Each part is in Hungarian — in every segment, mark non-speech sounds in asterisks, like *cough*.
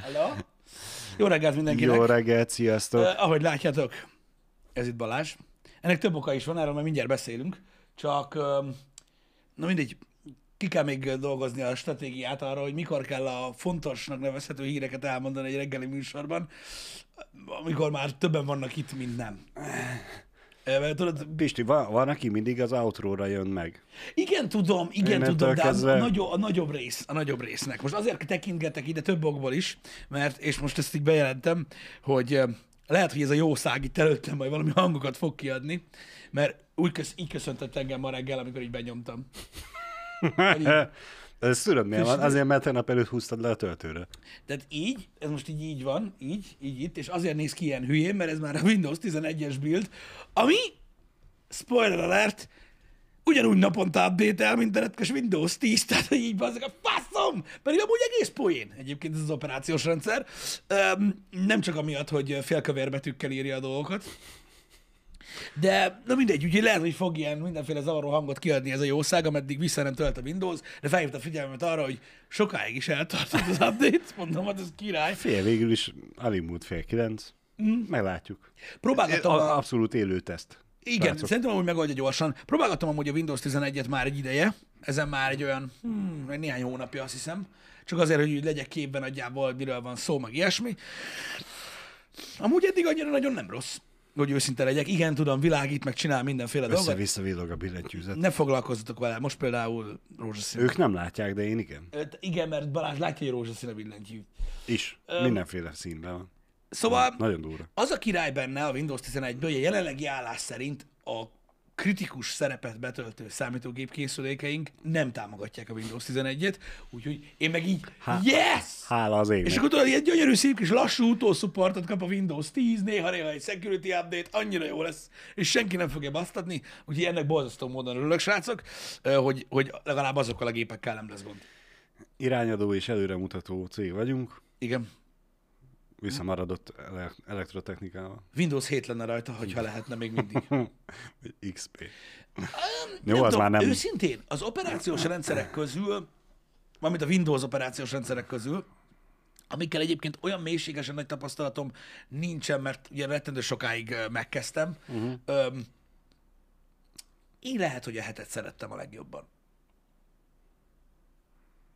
Hello? Jó reggelt mindenkinek! Jó reggelt, sziasztok! Uh, ahogy látjátok, ez itt Balázs. Ennek több oka is van, erről majd mindjárt beszélünk, csak uh, na mindegy, ki kell még dolgozni a stratégiát arra, hogy mikor kell a fontosnak nevezhető híreket elmondani egy reggeli műsorban, amikor már többen vannak itt, mint nem. Mert tudod, Pisti, van, van, aki mindig az outróra jön meg. igen, tudom, igen, Innentől tudom, de kezdve- a, nagyobb, a, nagyobb rész, a nagyobb résznek. Most azért tekintgetek ide több okból is, mert, és most ezt így bejelentem, hogy lehet, hogy ez a jószág itt előttem majd valami hangokat fog kiadni, mert úgy kösz, így köszöntött engem ma reggel, amikor így benyomtam. *laughs* Ez tudod miért van? Azért, mert tegnap előtt húztad le a töltőre. Tehát így, ez most így így van, így, így itt, és azért néz ki ilyen hülyén, mert ez már a Windows 11-es build, ami, spoiler alert, ugyanúgy naponta update el, mint a retkes Windows 10, tehát hogy így bazzak a faszom! Pedig amúgy egész poén egyébként ez az operációs rendszer. Öm, nem csak amiatt, hogy félkövér betűkkel írja a dolgokat, de na mindegy, úgyhogy lehet, hogy fog ilyen mindenféle zavaró hangot kiadni ez a jószág, ameddig vissza nem tölt a Windows, de felhívta a figyelmet arra, hogy sokáig is eltartott az update, mondom, hát ez király. Fél végül is alig múlt fél kilenc. Mm. Meglátjuk. Próbálgattam a, abszolút élő teszt. Igen, Srácok. szerintem amúgy megoldja gyorsan. Próbálgattam amúgy a Windows 11-et már egy ideje, ezen már egy olyan hmm, egy néhány hónapja azt hiszem, csak azért, hogy úgy legyek képben nagyjából, miről van szó, meg ilyesmi. Amúgy eddig annyira nagyon nem rossz, hogy őszinte legyek. Igen, tudom, világít, meg csinál mindenféle dolgot. Össze-vissza villog a billentyűzet. Ne foglalkozzatok vele, most például rózsaszín. Ők nem látják, de én igen. Ö, Igen, mert Balázs látja, hogy rózsaszín a billentyű. Is. Mindenféle színben van. Szóval Nagyon durva. Az a király benne a Windows 11-ből, hogy a jelenlegi állás szerint a kritikus szerepet betöltő számítógép készülékeink nem támogatják a Windows 11-et, úgyhogy én meg így, yes! Hála az égnek. És akkor tudod, ilyen gyönyörű, szép kis lassú utószupportot kap a Windows 10, néha-néha egy security update, annyira jó lesz, és senki nem fogja basztatni, úgyhogy ennek borzasztó módon örülök, srácok, hogy, hogy legalább azokkal a gépekkel nem lesz gond. Irányadó és előremutató cég vagyunk. Igen. Visszamaradott ele- elektrotechnikával. Windows 7 lenne rajta, hogyha lehetne még mindig. XP. Nem Jó, az tudom, már nem. Őszintén, az operációs rendszerek közül, valamint a Windows operációs rendszerek közül, amikkel egyébként olyan mélységesen nagy tapasztalatom nincsen, mert ugye rettentő sokáig megkezdtem. Uh-huh. Öm, én lehet, hogy a hetet szerettem a legjobban.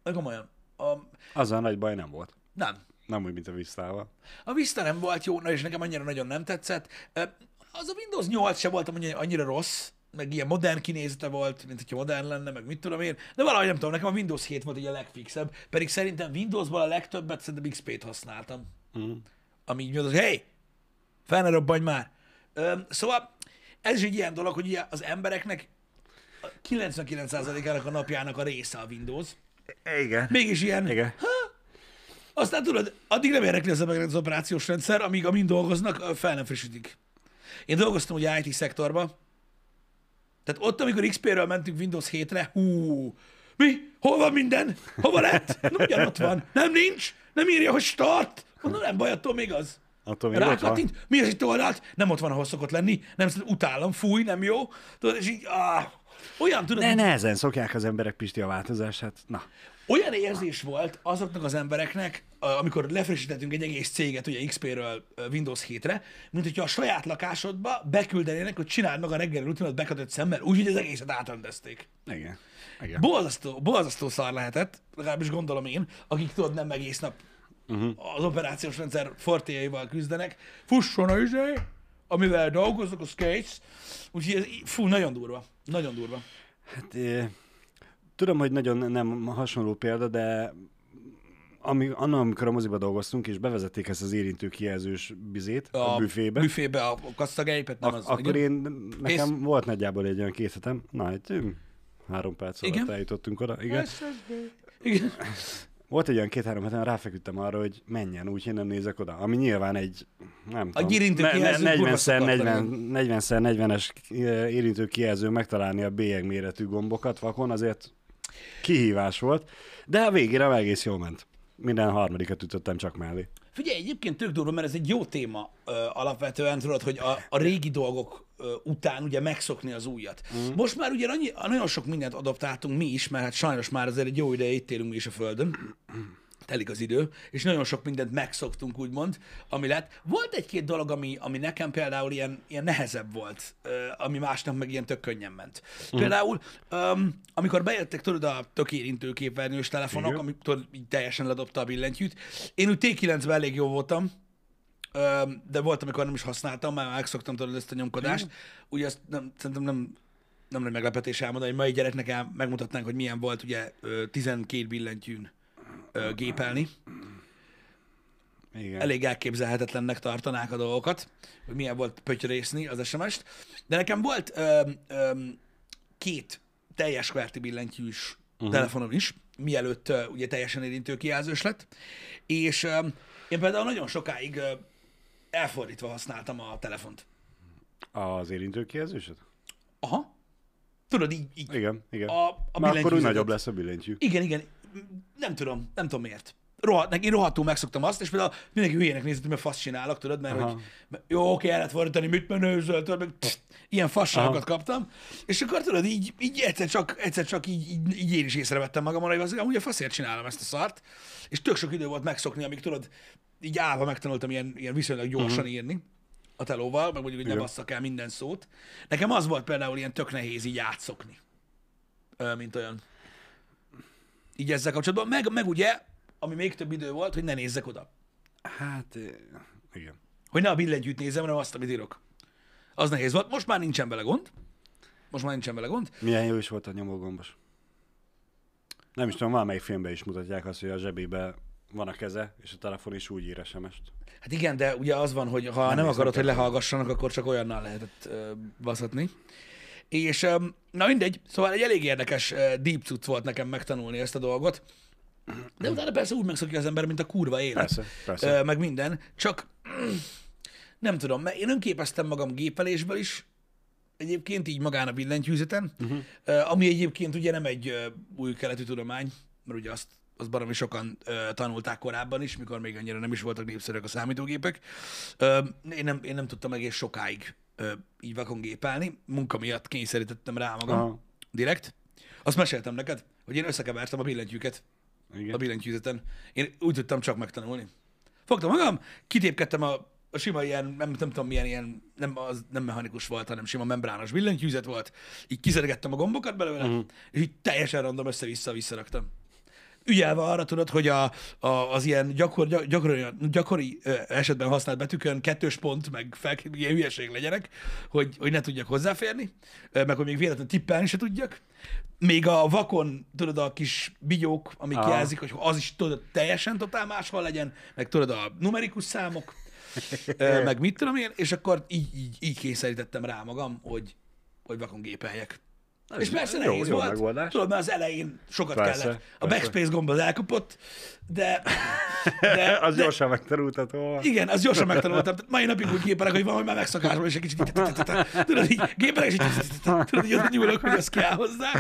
Komolyan. A, Azzal nagy baj nem volt. nem. Nem úgy, mint a visszával. A Vista nem volt jó, na és nekem annyira nagyon nem tetszett. Az a Windows 8 se volt annyira, annyira rossz, meg ilyen modern kinézete volt, mint hogyha modern lenne, meg mit tudom én, de valahogy nem tudom, nekem a Windows 7 volt ugye a legfixebb, pedig szerintem Windowsból a legtöbbet szerintem XP-t használtam. Mm. Ami így mondod, hey, fel ne robbanj már. Ö, szóval ez is egy ilyen dolog, hogy ugye az embereknek a 99%-ának a napjának a része a Windows. Igen. Mégis ilyen, Igen. Aztán tudod, addig nem érdekli az embereket az operációs rendszer, amíg amin dolgoznak, fel nem frissítik. Én dolgoztam ugye IT szektorban, tehát ott, amikor XP-ről mentünk Windows 7-re, hú, mi? Hol van minden? Hova lett? Na, ugyan ott van. Nem nincs? Nem írja, hogy start? Mondom, nem baj, attól még az. Attól még. Rákattint, mi az itt oldalt? Nem ott van, ahol szokott lenni. Nem, utálom, fúj, nem jó. Tudod, és így, áh, olyan, tudod, Ne, nehezen szokják az emberek Pisti a változását. Na, olyan érzés volt azoknak az embereknek, amikor lefrissítettünk egy egész céget, ugye XP-ről Windows 7-re, mint hogyha a saját lakásodba beküldenének, hogy csináld meg a reggeli rutinot bekötött szemmel, úgy, hogy az egészet átrendezték. igen. Igen. Borzasztó, borzasztó szar lehetett, legalábbis gondolom én, akik tudod nem egész nap uh-huh. az operációs rendszer fortéjaival küzdenek. Fusson a izé, amivel dolgozok, a skates. Úgyhogy ez, fú, nagyon durva. Nagyon durva. Hát, eh, tudom, hogy nagyon nem hasonló példa, de ami, annak, amikor a moziba dolgoztunk, és bevezették ezt az érintő kijelzős bizét a, a büfébe, büfébe a kasszagelypet, nem ak- az. akkor én, nekem Kész. volt nagyjából egy olyan két hetem, na, egy hm, három perc alatt Igen. eljutottunk oda. Igen. Igen. Volt egy olyan két-három hetem, ráfeküdtem arra, hogy menjen, úgy én nem nézek oda. Ami nyilván egy, nem tudom, érintő kijelző kurva 40 szokatlan, 40 40 40-es érintő kijelző megtalálni a bélyeg méretű gombokat vakon, azért kihívás volt, de a végére egész jól ment. Minden harmadikat ütöttem csak mellé. Figyelj, egyébként tök durva, mert ez egy jó téma ö, alapvetően, tudod, hogy a, a régi dolgok ö, után ugye megszokni az újat. Mm. Most már ugye annyi, nagyon sok mindent adaptáltunk mi is, mert hát sajnos már azért egy jó ideje itt élünk mi is a Földön. Telik az idő, és nagyon sok mindent megszoktunk, úgymond, ami lett. Volt egy-két dolog, ami, ami nekem például ilyen, ilyen nehezebb volt, ami másnak meg ilyen tök könnyen ment. Mm. Például, öm, amikor bejöttek, tudod, a tök érintő képernyős telefonok, Igen. ami tudod, így teljesen ledobta a billentyűt. Én úgy T9-ben elég jó voltam, öm, de volt, amikor nem is használtam, már megszoktam tudod ezt a nyomkodást. Ugye azt nem, szerintem nem, nem nagy meglepetés elmondani, hogy mai gyereknek el, megmutatnánk, hogy milyen volt ugye ö, 12 billentyűn ö, gépelni. Igen. Elég elképzelhetetlennek tartanák a dolgokat, hogy milyen volt pötyrészni az SMS-t. De nekem volt ö, ö, két teljes kverti billentyűs uh-huh. telefonom is, mielőtt ö, ugye teljesen érintő kijelzős lett. És ö, én például nagyon sokáig ö, elfordítva használtam a telefont. Az érintőkijelzőset? Aha. Tudod, így, így Igen, igen. a, a Már akkor úgy nagyobb lesz a billentyű. Igen, igen. Nem tudom, nem tudom miért. Rohadt, én rohadtul megszoktam azt, és például mindenki hülyének nézett, hogy mi fasz csinálok, tudod, mert Aha. hogy mert jó, oké, el lehet fordítani, mit menőzöl, tudod, meg pff, ilyen fasságokat kaptam, és akkor tudod, így, így egyszer csak, egyszer csak így, így, így, én is észrevettem magamon, hogy az, amúgy a faszért csinálom ezt a szart, és tök sok idő volt megszokni, amíg tudod, így állva megtanultam ilyen, ilyen viszonylag gyorsan uh-huh. írni a telóval, meg mondjuk, hogy ne basszak el minden szót. Nekem az volt például ilyen tök nehéz így átszokni, mint olyan így ezzel kapcsolatban. Meg, meg ugye, ami még több idő volt, hogy ne nézzek oda. Hát, eh, igen. Hogy ne a billentyűt nézem, hanem azt, amit írok. Az nehéz volt. Most már nincsen vele gond. Most már nincsen vele gond. Milyen jó is volt a nyomógombos. Nem is tudom, valamelyik filmben is mutatják azt, hogy a zsebébe van a keze, és a telefon is úgy ír SMS-t. Hát igen, de ugye az van, hogy ha nem, nem akarod, hogy lehallgassanak, akkor csak olyannal lehetett ö, baszatni. És na mindegy, szóval egy elég érdekes deep cucc volt nekem megtanulni ezt a dolgot. De utána persze úgy megszokja az ember, mint a kurva élet. Persze, persze. Meg minden. Csak *clears throat* nem tudom, mert én önképeztem magam gépelésből is, egyébként így magán a billentyűzeten, uh-huh. ami egyébként ugye nem egy új keletű tudomány, mert ugye azt, azt baromi sokan ö, tanulták korábban is, mikor még annyira nem is voltak népszerűek a számítógépek. Ö, én, nem, én nem tudtam egész sokáig ö, így vakon gépelni, munka miatt kényszerítettem rá magam Aha. direkt. Azt meséltem neked, hogy én összekevertem a billentyűket a Igen. billentyűzeten. Én úgy tudtam csak megtanulni. Fogtam magam, kitépkedtem a, a sima ilyen, nem, nem tudom milyen ilyen, nem, az nem mechanikus volt, hanem sima membrános billentyűzet volt. Így kiszergettem a gombokat belőle, uh-huh. és így teljesen random össze-vissza visszaraktam. Ügyelve arra tudod, hogy a, a, az ilyen gyakor, gyakor, gyakori, esetben használt betűkön kettős pont, meg fel, ilyen hülyeség legyenek, hogy, hogy ne tudjak hozzáférni, meg hogy még véletlenül tippelni se tudjak. Még a vakon, tudod, a kis bigyók, amik Aha. jelzik, hogy az is tudod, teljesen totál máshol legyen, meg tudod, a numerikus számok, *laughs* meg mit tudom én, és akkor így, így, így kényszerítettem rá magam, hogy, hogy vakon gépeljek. És persze jó- nehéz jó volt. megoldás. Tudod, mert az elején sokat Persze, kellett. A persze. backspace gomb az elkapott, de, de, *laughs* az de gyorsan megtanultató. igen, az gyorsan megtanultam. Tehát Mai napig úgy gépelek, hogy van, hogy már megszakásban, és egy kicsit tudod, így gépelek, és így tudod, így ott nyúlok, hogy az kell hozzá,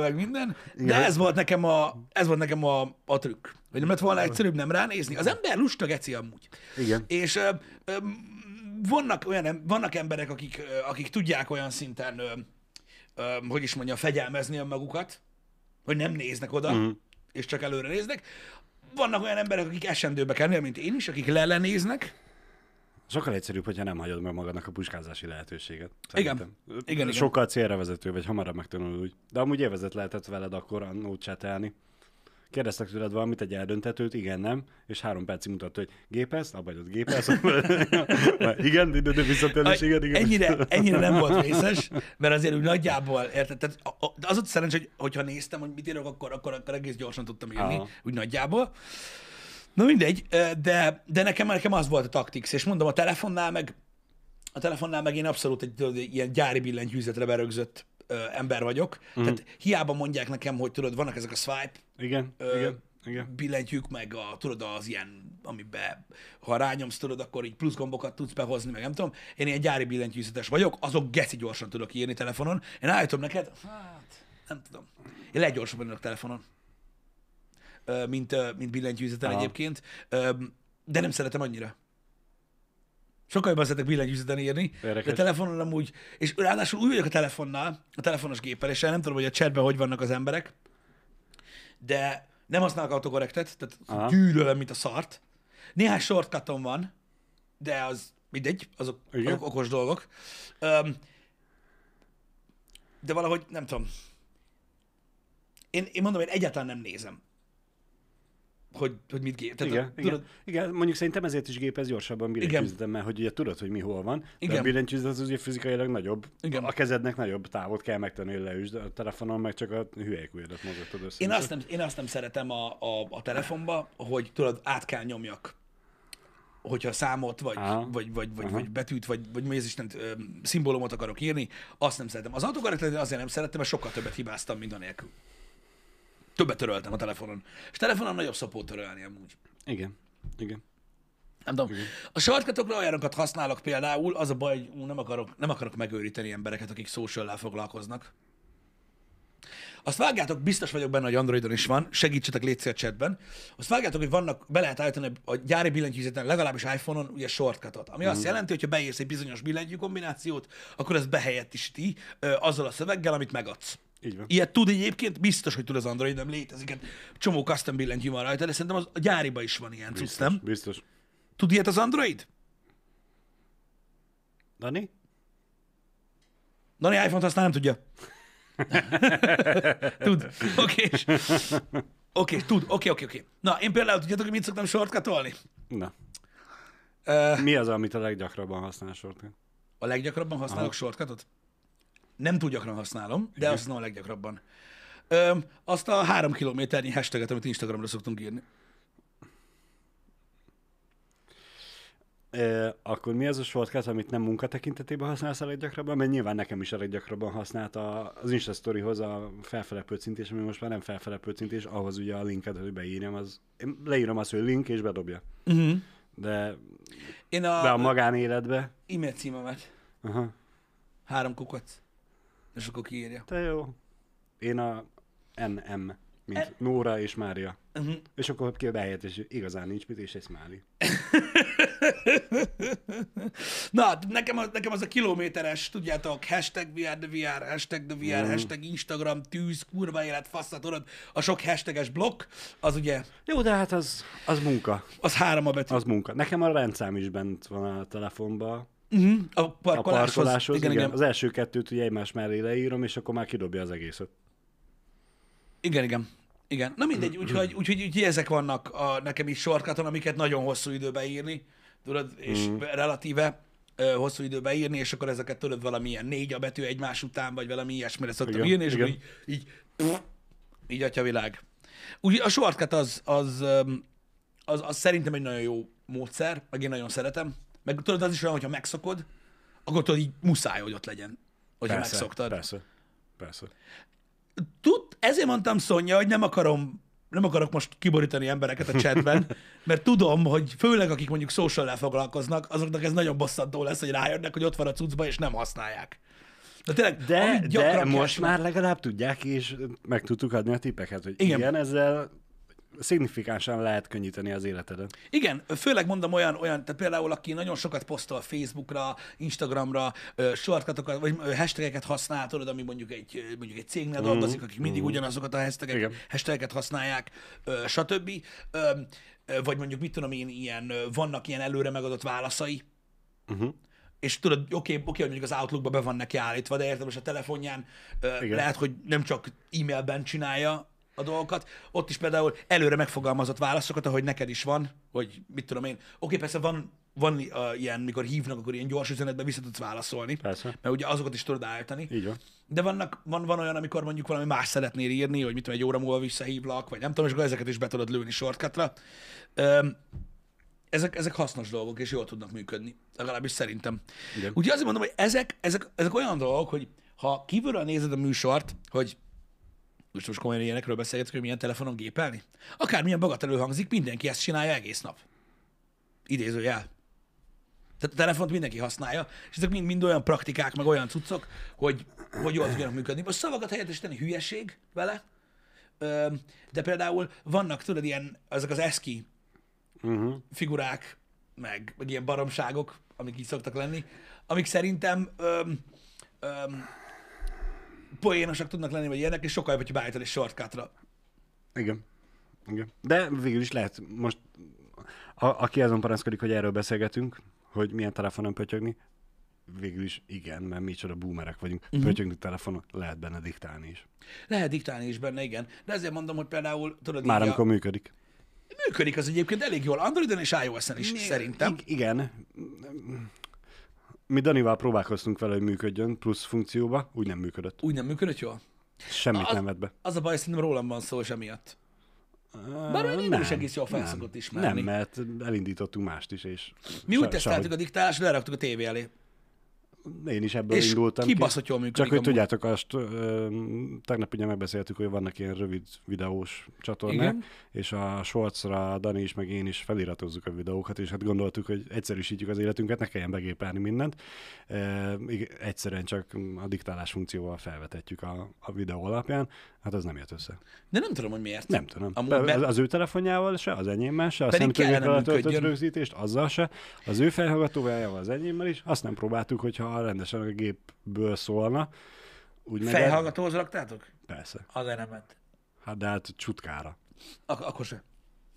meg minden. De ez volt nekem a, ez volt nekem a, a trükk. Hogy nem lett volna egyszerűbb nem ránézni. Az ember lusta geci amúgy. Igen. És vannak, olyan, vannak emberek, akik, akik tudják olyan szinten, ö, ö, hogy is mondja, fegyelmezni önmagukat, hogy nem néznek oda, mm. és csak előre néznek. Vannak olyan emberek, akik esendőbe kerülnek, mint én is, akik lelenéznek. Sokkal egyszerűbb, hogyha nem hagyod meg magadnak a puskázási lehetőséget. Igen. szerintem. Igen, igen. Sokkal célra vezető, vagy hamarabb megtanulod úgy. De amúgy élvezet lehetett veled akkor annó csetelni. Kérdeztek tőled valamit, egy eldöntetőt, igen, nem, és három percig mutatta, hogy gépelsz, abba hagyod, gépelsz, *laughs* igen, de, de visszatérés, igen, igen. Ennyire, ennyire nem volt részes, mert azért úgy nagyjából, érted? Tehát az ott szerencs, hogy hogyha néztem, hogy mit írok, akkor, akkor, akkor egész gyorsan tudtam írni, Aha. úgy nagyjából. Na mindegy, de, de nekem, nekem az volt a taktix, és mondom, a telefonnál meg, a telefonnál meg én abszolút egy tudod, ilyen gyári billentyűzetre berögzött ö, ember vagyok. Mhm. Tehát hiába mondják nekem, hogy tudod, vannak ezek a swipe Igen, ö, igen, igen. billentyűk, meg a, tudod, az ilyen, amiben, ha rányomsz, tudod, akkor így plusz gombokat tudsz behozni, meg nem tudom. Én ilyen gyári billentyűzetes vagyok, azok geci gyorsan tudok írni telefonon. Én állítom neked, hát, nem tudom. Én leggyorsabban írok telefonon, Ö, mint, ö, mint billentyűzeten Aha. egyébként, Ö, de nem szeretem annyira. Sokkal jobban szeretek billentyűzeten írni, de Érdekes. telefonon amúgy, és ráadásul úgy vagyok a telefonnál, a telefonos gépeléssel, nem tudom, hogy a chatben hogy vannak az emberek, de Nem használok autokorrektet, tehát Aha. gyűlölöm, mint a szart. Néhány shortcutom van, de az mindegy, azok, Igen. azok okos dolgok. Öm, de valahogy nem tudom. Én, én mondom, én egyáltalán nem nézem, hogy, hogy mit gép. Tehát, Igen, tudod, igen, igen, mondjuk szerintem ezért is gépez gyorsabban billentyűzetem, mert hogy ugye tudod, hogy mi hol van, de Igen. a billentyűzet az ugye fizikailag nagyobb. Igen. A kezednek nagyobb távot kell megtenni, hogy leüsd, a telefonon meg csak a hülyék ujjadat mozgatod össze. Én azt nem, én azt nem szeretem a, a, a telefonba, hogy tudod, át kell nyomjak hogyha számot, vagy, Aha. vagy, vagy, vagy, Aha. vagy betűt, vagy, vagy mi az Isten ö, szimbólumot akarok írni, azt nem szeretem. Az autokorrektet azért nem szerettem, mert sokkal többet hibáztam, mint anélkül. Többet töröltem a telefonon. És telefonon nagyobb szopó törölni amúgy. Igen, igen. Nem tudom. A shortcutokra olyanokat használok például, az a baj, hogy ú, nem akarok, nem akarok megőríteni embereket, akik social foglalkoznak. Azt vágjátok, biztos vagyok benne, hogy Androidon is van, segítsetek légy a chatben. Azt vágjátok, hogy vannak, be lehet állítani a gyári billentyűzeten, legalábbis iPhone-on ugye shortcutot. Ami azt jelenti, hogy ha beírsz egy bizonyos billentyű kombinációt, akkor ez behelyettesíti azzal a szöveggel, amit megadsz. Így van. Ilyet tud egyébként, biztos, hogy tud az Android, nem létezik. hát Csomó custom billentyű van rajta, de szerintem az, a gyáriba is van ilyen cucc, Biztos, nem? biztos. Tud ilyet az Android? Dani? Dani iPhone-t használ, nem tudja. *laughs* tud. Oké. Oké, tud. Oké, oké, oké. Na, én például tudjátok, hogy mit szoktam shortcutolni? Na. Uh, Mi az, amit a leggyakrabban használ sortkat? a leggyakrabban használok shortcutot? Nem túl gyakran használom, de azt nem a leggyakrabban. Öm, azt a három kilométernyi hashtaget, amit Instagramra szoktunk írni. E, akkor mi az a shortcut, amit nem munka tekintetében használsz a leggyakrabban? Mert nyilván nekem is a leggyakrabban használt a, az Insta Storyhoz a felfele pöccintés, ami most már nem felfele pöccintés, ahhoz ugye a linket, hogy beírjam, az, én leírom azt, hogy link, és bedobja. Uh-huh. De, Én a, de a magánéletbe, e-mail címemet, aha, három kukac, és akkor kiírja. te jó. Én a NM, mint En- Nóra és Mária. Uh-huh. És akkor ki behelyett, és igazán nincs mit, és egy smiley. *laughs* Na, nekem az, nekem az a kilométeres, tudjátok, hashtag VR the VR, hashtag the VR, Mhm. hashtag Instagram, tűz, kurva élet, faszat, tudod, a sok hashtages blokk, az ugye, Jó, de hát az, az munka. az három a betű. Az munka. Nekem a rendszám is bent van a telefonban. Uh-huh. A A parkoláshoz. parkoláshoz, igen, igen, igen, Az első kettőt ugye egymás mellé leírom, és akkor már kidobja az egészet. igen, igen. Igen. Na mindegy, úgyhogy, úgyhogy, úgyhogy ezek vannak a, nekem is shortcuton, amiket nagyon hosszú időbe írni, tudod, és Mhm. relatíve ö, hosszú időbe írni, és akkor ezeket tudod valamilyen négy a betű egymás után, vagy valami ilyesmire szoktam Igen, írni, és igen. így, így, pff, így atya világ. Úgy a shortcut az, az, öm, az, az szerintem egy nagyon jó módszer, meg én nagyon szeretem. Meg tudod, az is olyan, hogyha megszokod, akkor tudod, így muszáj, hogy ott legyen, hogyha megszoktad. Persze, persze. Tud, ezért mondtam Szonya, hogy nem akarom nem akarok most kiborítani embereket a chatben, *laughs* mert tudom, hogy főleg akik mondjuk social foglalkoznak, azoknak ez nagyon bosszantó lesz, hogy rájönnek, hogy ott van a cuccba, és nem használják. De tényleg, De, de most már legalább tudják, és meg tudtuk adni a tippeket, hogy igen, igen ezzel szignifikánsan lehet könnyíteni az életedet. Igen, főleg mondom olyan, olyan, tehát például aki nagyon sokat posztol Facebookra, Instagramra, shortcutokat, vagy hashtageket használ, tudod, ami mondjuk egy, mondjuk egy cégnél dolgozik, akik mindig ugyanazokat a hashtagek, hashtageket használják, stb. Vagy mondjuk mit tudom én, ilyen, vannak ilyen előre megadott válaszai, Uh-huh. és tudod, oké, okay, oké, hogy mondjuk az Outlookba be van neki állítva, de érted, most a telefonján ö, lehet, hogy nem csak e-mailben csinálja a dolgokat, ott is például előre megfogalmazott válaszokat, ahogy neked is van, hogy mit tudom én. Oké, persze van, van uh, ilyen, mikor hívnak, akkor ilyen gyors üzenetben vissza tudsz válaszolni, Persze. mert ugye azokat is tudod állítani. Így van. De vannak, van, van olyan, amikor mondjuk valami más szeretnél írni, hogy mit tudom, egy óra múlva visszahívlak, vagy nem tudom, és akkor ezeket is be tudod lőni shortcutra. Öm, ezek, ezek hasznos dolgok, és jól tudnak működni. Legalábbis szerintem. Igen. Úgyhogy azért mondom, hogy ezek, ezek, ezek olyan dolgok, hogy ha kívülről nézed a műsort, hogy most most komolyan ilyenekről beszélgetünk, hogy milyen telefonon gépelni. Akármilyen bagatelő hangzik, mindenki ezt csinálja egész nap. Idézőjel. Tehát a telefont mindenki használja, és ezek mind, mind olyan praktikák, meg olyan cuccok, hogy, hogy jól tudjanak működni. Most szavakat helyettesíteni hülyeség vele, de például vannak, tudod, ilyen, ezek az eszki Uh-huh. figurák, meg, meg ilyen baromságok, amik így szoktak lenni, amik szerintem öm, öm, poénosak tudnak lenni, vagy ilyenek, és sokkal jobb, hogy beállítod egy shortcutra. Igen. Igen. De végül is lehet, most a, aki azon panaszkodik, hogy erről beszélgetünk, hogy milyen telefonon pötyögni, végül is igen, mert micsoda boomerek vagyunk. Uh-huh. Pötyögni telefonon lehet benne diktálni is. Lehet diktálni is benne, igen. De ezért mondom, hogy például, tudod, Már amikor a, működik. működik az egyébként elég jól Androidon és iOS-en is, szerintem. I- igen. Mi Danival próbálkoztunk vele, hogy működjön plusz funkcióba, úgy nem működött. Úgy nem működött jól? Semmit Az- nem vett be. Az a baj, szerintem rólam van szó, és emiatt. Bár olyan én is egész jól felszokott nem, ismerni. Nem, mert elindítottunk mást is, és Mi úgy se- teszteltük sehogy. a diktálást, leraktuk a tévé elé. Én is ebből És indultam kibaszott jól működik Csak hogy amúgy. tudjátok, azt ö, tegnap ugye megbeszéltük, hogy vannak ilyen rövid videós csatornák, Igen. és a Shortsra Dani is, meg én is feliratozzuk a videókat, és hát gondoltuk, hogy egyszerűsítjük az életünket, ne kelljen begépelni mindent. E, egyszerűen csak a diktálás funkcióval felvetetjük a, a videó alapján, hát az nem jött össze. De nem tudom, hogy miért. Nem tudom. Amúgy, mert- az, ő telefonjával se, az enyémmel se, a töltött működjön. rögzítést, azzal se, az ő felhallgatójával az enyémmel is, azt nem próbáltuk, hogyha rendesen a gépből szólna. Úgy meg- Fejhallgatóhoz raktátok? Persze. Az nem ment. Hát de hát csutkára. Ak- akkor se.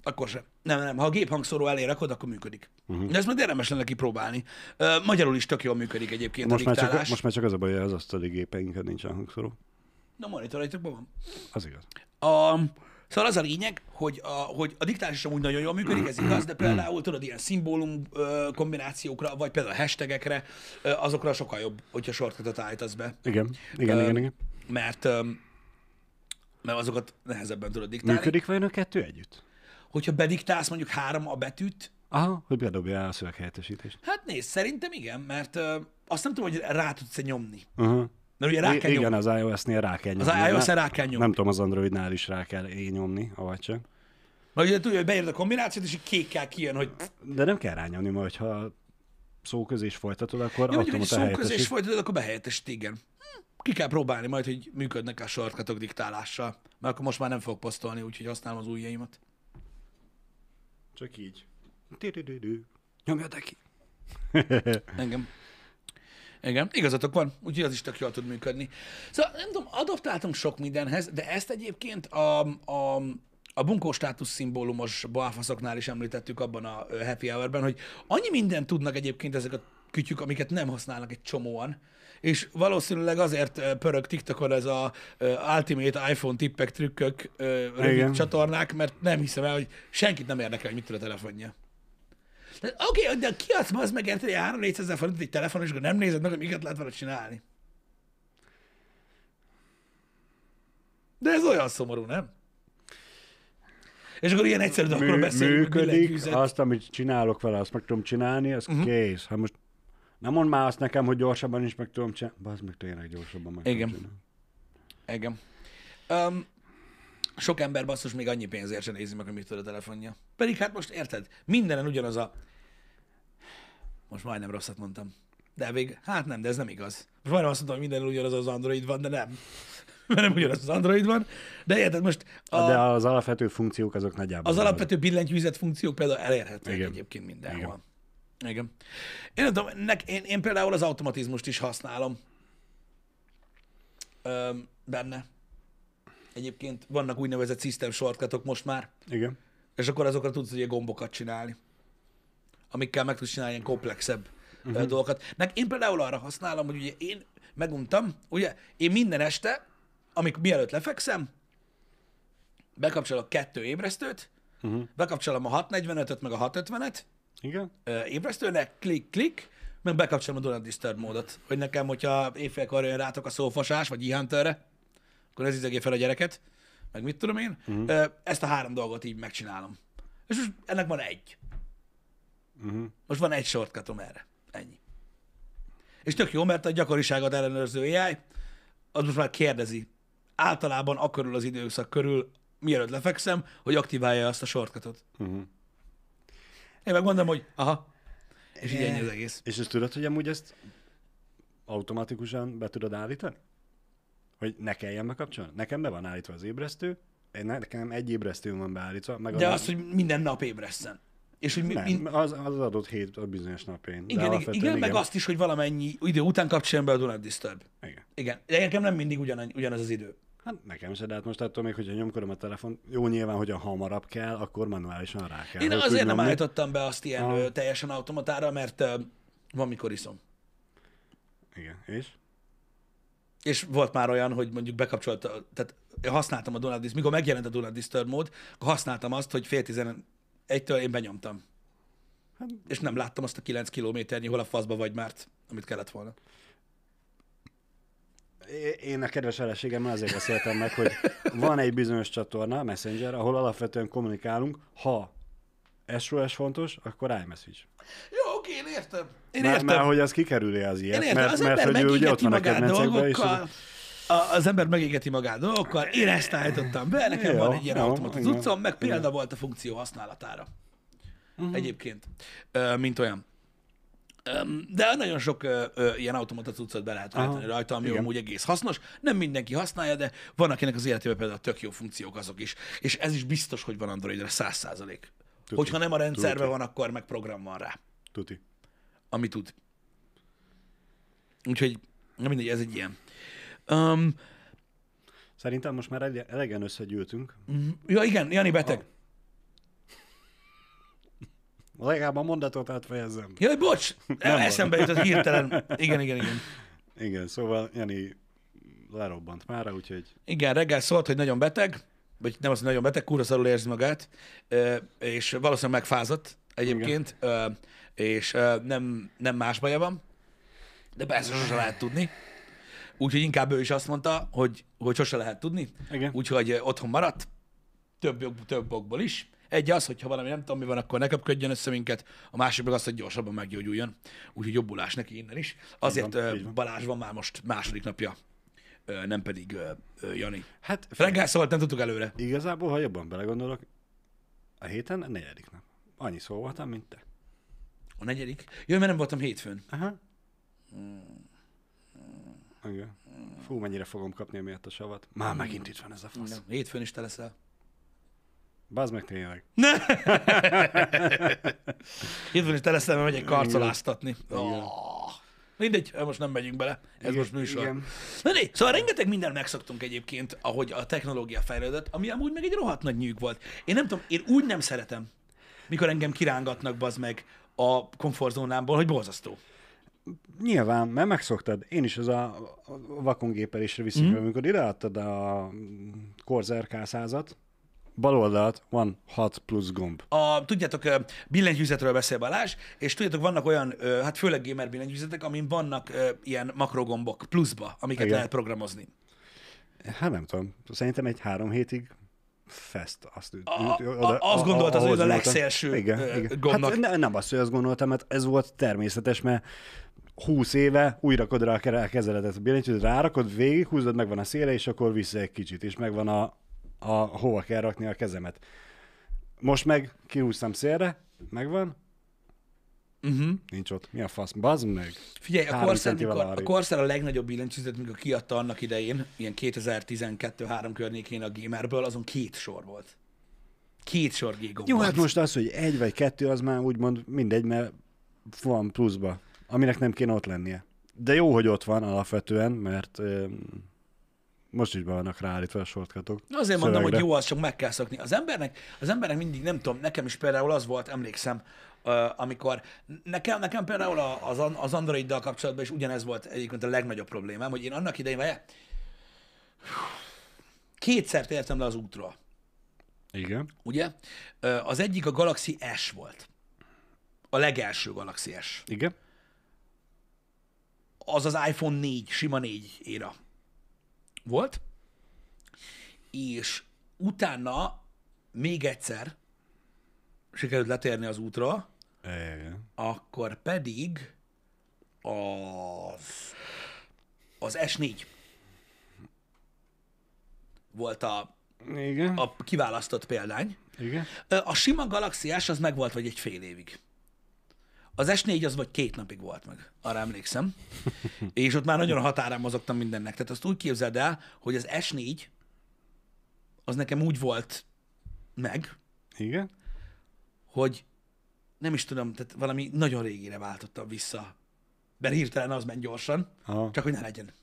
Akkor se. Nem, nem. Ha a géphangszóró elé rakod, akkor működik. Uh-huh. De ezt majd érdemes lenne kipróbálni. Ö, magyarul is tök jól működik egyébként Most a már, csak, diktálás. most már csak az a baj, hogy az asztali gépeinken nincsen hangszóró. Na, monitoraitokban van. Az igaz. A, szóval az a lényeg, hogy a, hogy a diktálás is amúgy nagyon jól működik, ez igaz, de például tudod, ilyen szimbólum kombinációkra, vagy például hashtagekre, azokra sokkal jobb, hogyha shortcutot állítasz be. Igen, igen, Ö, igen, igen. Mert, mert azokat nehezebben tudod diktálni. Működik vajon a kettő együtt? Hogyha bediktálsz mondjuk három a betűt, Aha, hogy bedobja a szöveghelyettesítést. hát nézd, szerintem igen, mert ö, azt nem tudom, hogy rá tudsz nyomni. Uh-huh. Mert ugye rá kell igen, nyomni. az iOS-nél rá kell Az nyomni. iOS-en Ne- rá kell nyomni. Nem tudom, az Androidnál is rá kell én nyomni, avagy csak. Mert ugye tudja, hogy beírod a kombinációt, és így kékkel kijön, hogy De nem kell rányomni, mert ha szóközés folytatod, akkor hogy automata szó közés helyettesít. folytatod, akkor behelyettesít, igen. Ki kell próbálni majd, hogy működnek a shortcutok diktálással. Mert akkor most már nem fog posztolni, úgyhogy használom az ujjaimat. Csak így. Nyomjad ki. Engem. Igen, igazatok van, úgyhogy az is tök jól tud működni. Szóval nem tudom, adaptáltunk sok mindenhez, de ezt egyébként a, a, a bunkó státusz szimbólumos balfaszoknál is említettük abban a happy hour-ben, hogy annyi mindent tudnak egyébként ezek a kütyük, amiket nem használnak egy csomóan, és valószínűleg azért pörög TikTokon ez a Ultimate iPhone tippek, trükkök, rövid Igen. csatornák, mert nem hiszem el, hogy senkit nem érdekel, hogy mit tud a telefonja. Oké, okay, de ki adsz az meg érted, hogy 3 400 ezer forint egy telefon, és akkor nem nézed meg, hogy miket lehet vele csinálni. De ez olyan szomorú, nem? És akkor ilyen egyszerű dolgokról Mű, beszélünk, működik, azt, amit csinálok vele, azt meg tudom csinálni, az uh-huh. kész. Hát most nem mondd már azt nekem, hogy gyorsabban is meg tudom csinálni. Bazd meg tényleg gyorsabban meg Igen. tudom csinálni. Igen. Um, sok ember basszus még annyi pénzért sem nézi meg, hogy mit tud a telefonja. Pedig hát most érted, mindenen ugyanaz a... Most majdnem rosszat mondtam. De vég... Hát nem, de ez nem igaz. Most majdnem azt mondtam, hogy minden ugyanaz az Android van, de nem. *laughs* Mert nem ugyanaz az Android van. De érted, most a, De az alapvető funkciók azok nagyjából. az alapvető billentyűzet funkciók például elérhetőek Igen. egyébként mindenhol. Igen. Igen. Én, nem tudom, nek, én, én például az automatizmust is használom Öm, benne. Egyébként vannak úgynevezett system shortcutok most már, Igen. és akkor azokra tudsz ugye gombokat csinálni, amikkel meg tudsz csinálni ilyen komplexebb uh-huh. dolgokat. Nek én például arra használom, hogy ugye én meguntam, ugye én minden este, amik mielőtt lefekszem, bekapcsolok kettő ébresztőt, uh-huh. bekapcsolom a 645-öt meg a 650-et, Igen? ébresztőnek, klik, klik, meg bekapcsolom a Do Not Disturb módot, hogy nekem, hogyha éjfélkor jön rátok a szófasás, vagy e akkor ez izegé fel a gyereket, meg mit tudom én, uh-huh. ezt a három dolgot így megcsinálom. És most ennek van egy. Uh-huh. Most van egy shortcutom erre. Ennyi. És tök jó, mert a gyakoriságot ellenőrző AI, az most már kérdezi, általában akkörül az időszak körül, mielőtt lefekszem, hogy aktiválja azt a shortcutot. Uh-huh. Én meg mondom, hogy aha, és így ennyi az egész. És ezt tudod, hogy amúgy ezt automatikusan be tudod állítani? Hogy ne kelljen bekapcsolni? Nekem be van állítva az ébresztő, nekem egy ébresztő van beállítva, meg De a, az, hogy minden nap ébresszen. És hogy mi, nem, min... az, az adott hét a bizonyos napján. Igen, igen, igen, meg azt is, hogy valamennyi idő után kapcsoljon be a Do Not Disturb. Igen. Igen, de nekem nem mindig ugyan, ugyanaz az idő. Hát nekem se, de hát most attól még, hogyha nyomkodom a telefon, jó nyilván, hogyha hamarabb kell, akkor manuálisan rá kell. Én azért nem mi- állítottam be azt ilyen Ah. teljesen automatára, mert ö, van, mikor iszom. Igen, és? És volt már olyan, hogy mondjuk bekapcsolta, tehát használtam a Do Not Disturb, mikor megjelent a Do Not Disturb mód, akkor használtam azt, hogy fél tizenegytől én benyomtam. Hát- És nem láttam azt a 9 kilométernyi, hol a faszba vagy már, amit kellett volna. Én a kedves feleségemmel azért beszéltem meg, hogy van egy bizonyos csatorna, Messenger, ahol alapvetően kommunikálunk, ha SOS fontos, akkor iMessage. Jó, oké, én értem. Én Már, értem. már hogy az kikerüli az ilyet, Én értem, mert, az mert hogy ő ugye ott van a kedvencekben, és dolgokkal, a- az ember megégeti magát dolgokkal, én ezt állítottam be, nekem Jó, van egy ilyen jó, automata igen, cuccom, meg példa volt a funkció használatára. Mhm. Egyébként, mint olyan. De nagyon sok ö, ö, ilyen automata cuccot be lehet állítani Aha, rajta, ami igen. amúgy egész hasznos. Nem mindenki használja, de van akinek az életében például tök jó funkciók azok is. És ez is biztos, hogy van Androidra, száz százalék. Hogyha nem a rendszerben Tuti. van, akkor meg program van rá Tuti. ami tud. Úgyhogy, na mindegy, ez egy ilyen. Um, Szerintem most már ele- elegen összegyűltünk. ja, igen, Jani beteg. Legalább a mondatot átfejezzem. Jaj, bocs, baj. eszembe jutott hirtelen. Igen, igen, igen. Igen, szóval Jani lerobbant mára, úgyhogy Igen, reggel szólt, hogy nagyon beteg, vagy nem az, hogy nagyon beteg, kurva szarul érzi magát, és valószínűleg megfázott egyébként, ö, és nem, nem más baja van, de persze sose lehet tudni. Úgyhogy inkább ő is azt mondta, hogy, hogy sose lehet tudni. Igen. Úgyhogy otthon maradt, több, több okból is. Egy az, hogyha valami nem tudom mi van, akkor ne köpködjön össze minket, a másik meg az, hogy gyorsabban meggyógyuljon. Úgyhogy jobbulás neki innen is. Azért van, így van. Balázs van már most második napja, nem pedig Jani. hát Reggel szólt, nem tudtuk előre. igazából, ha jobban belegondolok, a héten a negyedik nap. Annyi szó voltam, mint te. A negyedik? Jó, mert nem voltam hétfőn. Aha. Igen. Fú, mennyire fogom kapni emiatt a savat. Már megint itt van ez a fasz. Nem, hétfőn is te leszel. Bazd meg tényleg. *laughs* Hétfőn is te leszel, mert megyek karcoláztatni. Oh. Mindegy, most nem megyünk bele. Ez Igen, most műsor. igen. Na né, szóval rengeteg minden megszoktunk egyébként, ahogy a technológia fejlődött, ami amúgy meg egy rohadt nagy nyűg volt. Én nem tudom, én úgy nem szeretem, mikor engem kirángatnak bazd meg a komfortzónámból, hogy borzasztó. Nyilván, mert megszoktad. Én is az a, vakongépelésre viszik, mm. amikor ideadtad a Corsair K100-at, bal oldalt van 6 plusz gomb. A, tudjátok, billentyűzetről beszél Balázs, és tudjátok, vannak olyan, hát főleg gamer billentyűzetek, amin vannak ilyen makrogombok pluszba, amiket Igen. lehet programozni. Hát nem tudom, szerintem egy három hétig fest. Azt, A- a- azt gondoltad, hogy ahhoz a legszélső, igen, igen. gombnak. Hát ne, nem azt, hogy azt gondoltam, mert ez volt természetes, mert 20 éve újra rakod rá a billentyűt, rárakod, végig húzod, megvan a széle, és akkor vissza egy kicsit, és megvan a, a hova kell rakni a kezemet. Most meg kihúztam szélre, megvan, Uh-huh. nincs ott. Mi a fasz? Bazd meg. Figyelj, a Corsair, mikor, a. Corsair a legnagyobb billentyűzet, mikor kiadta annak idején, ilyen 2012-3 környékén a Gamerből, azon két sor volt. Két sor gigom Jó, hát most az, hogy egy vagy kettő, az már úgymond mindegy, mert van pluszba, aminek nem kéne ott lennie. De jó, hogy ott van alapvetően, mert most is be vannak ráállítva a shortcutok. Azért mondom, hogy szövegre. jó, azt csak meg kell szokni. Az embernek, az embernek mindig, nem tudom, nekem is például az volt, emlékszem, amikor nekem, nekem például az, az Androiddal kapcsolatban is ugyanez volt egyébként a legnagyobb problémám, hogy én annak idején, várjál, kétszer tértem le az útról, Igen. ugye? Az egyik a Galaxy S volt. A legelső Galaxy S. Igen. Az az iPhone 4, sima 4 éra volt, és utána még egyszer sikerült letérni az útra, Igen. akkor pedig az, az S4 volt a, Igen. a kiválasztott példány. Igen. A sima Galaxy S az meg volt vagy egy fél évig. Az S4 az vagy két napig volt meg, arra emlékszem. *laughs* És ott már nagyon a határán mozogtam mindennek. Tehát azt úgy képzeld el, hogy az S4 az nekem úgy volt meg, Igen. hogy nem is tudom, tehát valami nagyon régire váltottam vissza. Mert hirtelen az ment gyorsan, Aha. csak hogy ne legyen.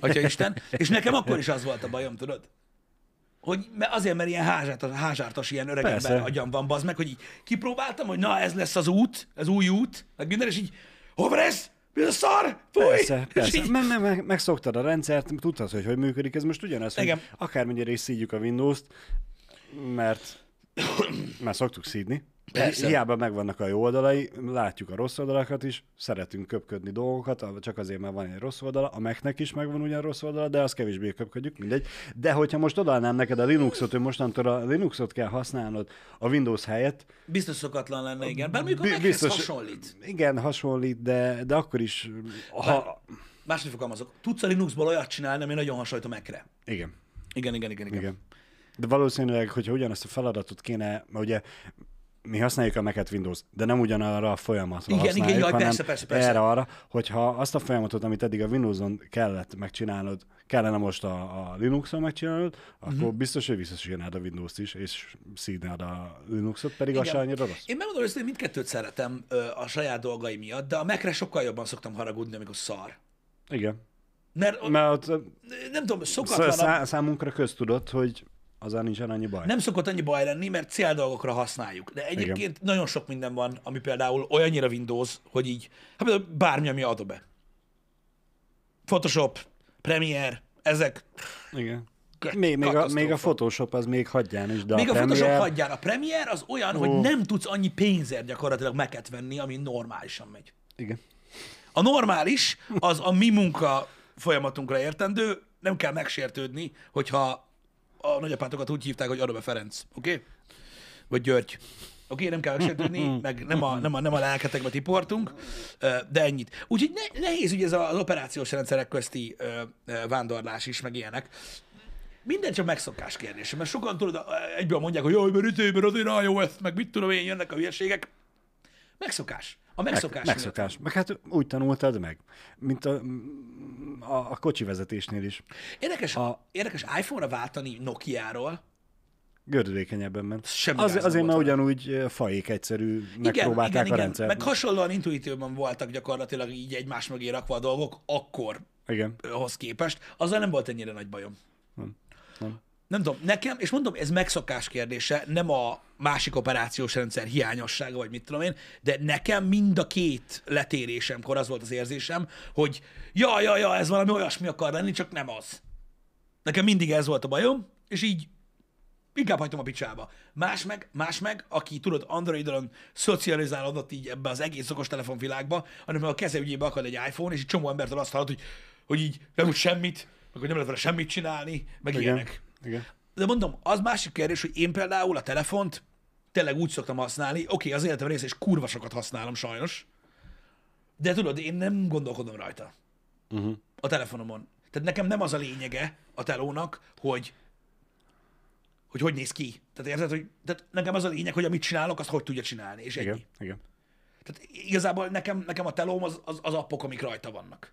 Atya Isten. És nekem akkor is az volt a bajom, tudod? Hogy azért, mert ilyen házártas, házártas ilyen öreg Persze. ember agyam van, bazd meg, hogy így kipróbáltam, hogy na, ez lesz az út, az új út, meg minden, és így, hova ez? Mi a szar? Fúj! Persze, persze. így, Meg, meg, meg, megszoktad a rendszert, tudtad, hogy hogy működik. Ez most ugyanaz, hogy Igen. akármennyire is szídjuk a Windows-t, mert, mert szoktuk szídni. Persze. Hiába megvannak a jó oldalai, látjuk a rossz oldalakat is, szeretünk köpködni dolgokat, csak azért, mert van egy rossz oldala, a Mac-nek is megvan ugyan rossz oldala, de az kevésbé köpködjük, mindegy. De hogyha most odaadnám neked a Linuxot, hogy mostantól a Linuxot kell használnod a Windows helyett, biztos szokatlan lenne, igen. Bár mondjuk a biztos- hasonlít. igen, hasonlít, de, de akkor is, ha... Máshogy fogalmazok. Tudsz a Linuxból olyat csinálni, ami nagyon hasonlít a Mac-re. Igen. Igen, igen, igen, igen. Igen. De valószínűleg, hogyha ugyanazt a feladatot kéne, ugye mi használjuk a Mac-et Windows, de nem ugyanarra a folyamatra Igen, igen, használjuk, jaj, hanem persze, persze, persze. erre arra, hogyha azt a folyamatot, amit eddig a Windows-on kellett megcsinálnod, kellene most a, a Linux-on megcsinálnod, akkor uh-huh. biztos, hogy visszasírnád a Windows-t is, és szídnád a Linuxot, pedig az Igen. se annyira rossz. Én megmondom őszintén, mindkettőt szeretem ö, a saját dolgai miatt, de a Mac-re sokkal jobban szoktam haragudni, amikor szar. Igen. Mert, Mert ott nem tudom, szá- számunkra köztudott, hogy azzal nincsen annyi baj. nem szokott annyi baj lenni, mert céldolgokra használjuk. De egyébként Igen. nagyon sok minden van, ami például olyannyira Windows, hogy így, hát például bármi, ami Adobe. Photoshop, Premiere, ezek. Igen. Még, még, a, még a. Photoshop az még hagyján is, de Még a, a Photoshop Premiere... hagyján. A Premiere az olyan, hogy nem tudsz annyi pénzért gyakorlatilag meket venni, ami normálisan megy. Igen. A normális, az a mi munka folyamatunkra értendő, nem kell megsértődni, hogyha a nagyapátokat úgy hívták, hogy Adobe Ferenc, oké? Okay? Vagy György. Oké, okay, nem kell megsértődni, *laughs* meg nem a, nem a, nem a lelketekbe tiportunk, de ennyit. Úgyhogy ne, nehéz ugye ez az operációs rendszerek közti vándorlás is, meg ilyenek. Minden csak megszokás kérdése, mert sokan tudod, egyből mondják, hogy jaj, mert ütőben azért a jó ezt, meg mit tudom én, jönnek a hülyeségek. Megszokás. A megszokás. Meg, megszokás. Meg hát úgy tanultad meg, mint a, a, a kocsi vezetésnél is. Érdekes, A- a... érdekes iPhone-ra váltani Nokia-ról. Gördülékenyebben ment. Semmi Az, azért, mert ugyanúgy fajék egyszerű, Igen, megpróbálták igen, a igen. rendszer. Meg hasonlóan intuitívban voltak gyakorlatilag így egymás mögé rakva a dolgok, akkor Igen. hoz képest. Azzal nem volt ennyire nagy bajom. Nem. Nem. Nem tudom, nekem, és mondom, ez megszokás kérdése, nem a másik operációs rendszer hiányossága, vagy mit tudom én, de nekem mind a két letérésemkor az volt az érzésem, hogy ja, ja, ja, ez valami olyasmi akar lenni, csak nem az. Nekem mindig ez volt a bajom, és így inkább hagytam a picsába. Más meg, más meg, aki tudod, Androidon szocializálódott így ebbe az egész okostelefon világba, hanem a keze ügyébe akad egy iPhone, és egy csomó embertől azt hallod, hogy, hogy így nem úgy semmit, meg hogy nem lehet vele semmit csinálni, meg Igen. ilyenek. Igen. De mondom, az másik kérdés, hogy én például a telefont tényleg úgy szoktam használni, oké, az életem része, és kurva sokat használom sajnos, de tudod, én nem gondolkodom rajta Uh-huh. a telefonomon. Tehát nekem nem az a lényege a telónak, hogy hogy hogy néz ki. Tehát érted, hogy tehát nekem az a lényeg, hogy amit csinálok, azt hogy tudja csinálni, és ennyi. Igen. Igen. Tehát igazából nekem, nekem a telóm az, az, az appok, amik rajta vannak.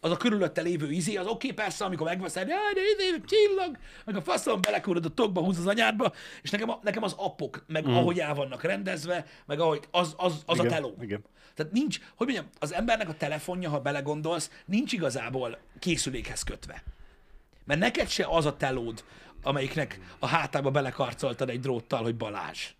Az a körülötte lévő izé, az oké, okay, persze, amikor megveszed, jaj, de izé, csillag, meg a faszom belekúrod a tokba, húz az anyádba, és nekem, a, nekem az appok, meg mm. ahogy el vannak rendezve, meg ahogy az, az, az a Igen. teló. Igen. Tehát nincs, hogy mondjam, az embernek a telefonja, ha belegondolsz, nincs igazából készülékhez kötve. Mert neked se az a telód, amelyiknek a hátába belekarcoltad egy dróttal, hogy Balázs.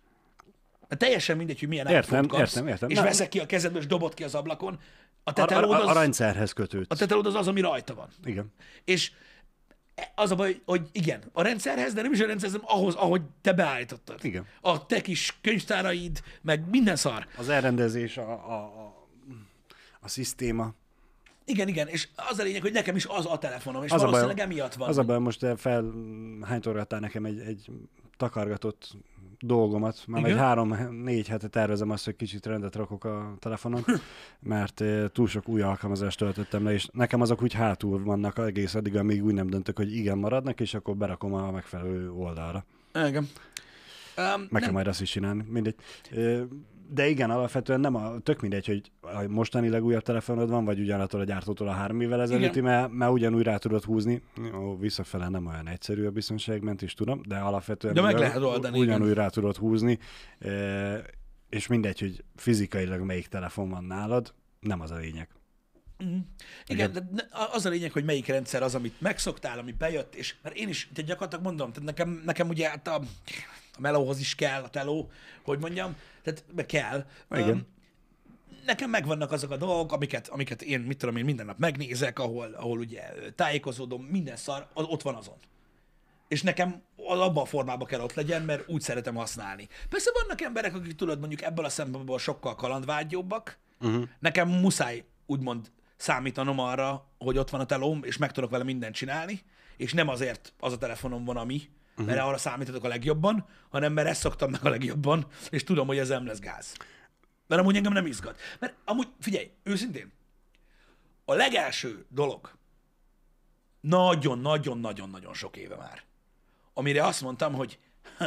Mert teljesen mindegy, hogy milyen Értem, kapsz, értem, értem. és Na- veszek ki a kezedből, és dobod ki az ablakon. A te A, a, telód a, a az, rendszerhez kötőd. a te telód az, az, ami rajta van. Igen. És az a baj, hogy igen, a rendszerhez, de nem is a rendszerhez, hanem ahhoz, ahogy te beállítottad. Igen. A te kis könyvtáraid, meg minden szar. Az elrendezés, a, a, a, a szisztéma. Igen, igen, és az a lényeg, hogy nekem is az a telefonom, és Az a baj- valószínűleg emiatt van. Az a baj, most te fel hánytorgattál nekem egy, egy takargatott dolgomat. Már Igen? egy három-négy hete tervezem azt, hogy kicsit rendet rakok a telefonon, mert eh, túl sok új alkalmazást töltöttem le, és nekem azok úgy hátul vannak egész addig, amíg úgy nem döntök, hogy igen maradnak, és akkor berakom a megfelelő oldalra. Igen. Um, Meg nem, kell majd azt is csinálni, mindegy. De igen, alapvetően nem a, tök mindegy, hogy a mostani legújabb telefonod van, vagy ugyanattól a gyártótól a három évvel ezelőtti, mert, mert ugyanúgy rá tudod húzni. Ó, visszafele nem olyan egyszerű a biztonságment is tudom, de alapvetően De meg ugyan- lehet oldani, ugyanúgy igen. rá tudod húzni, és mindegy, hogy fizikailag melyik telefon van nálad, nem az a lényeg. Igen, de ne- a- az a lényeg, hogy melyik rendszer az, amit megszoktál, ami bejött, és mert én is, te gyakorlatilag mondom, tehát nekem, nekem ugye hát a, a melóhoz is kell a teló, hogy mondjam, tehát meg kell. Igen. Öm, nekem megvannak azok a dolgok, amiket, amiket én, mit tudom én, minden nap megnézek, ahol, ahol ugye tájékozódom, minden szar, az ott van azon. És nekem az abban a formában kell ott legyen, mert úgy szeretem használni. Persze vannak emberek, akik tudod mondjuk ebből a szempontból sokkal kalandvágyóbbak. Uh-huh. Nekem muszáj úgymond számítanom arra, hogy ott van a telóm, és meg tudok vele mindent csinálni, és nem azért az a telefonom van, ami, uh-huh. mert arra számítatok a legjobban, hanem mert ezt szoktam meg a legjobban, és tudom, hogy ez nem lesz gáz. Mert amúgy engem nem izgat. Mert amúgy, figyelj, őszintén, a legelső dolog, nagyon-nagyon-nagyon-nagyon sok éve már, amire azt mondtam, hogy ha,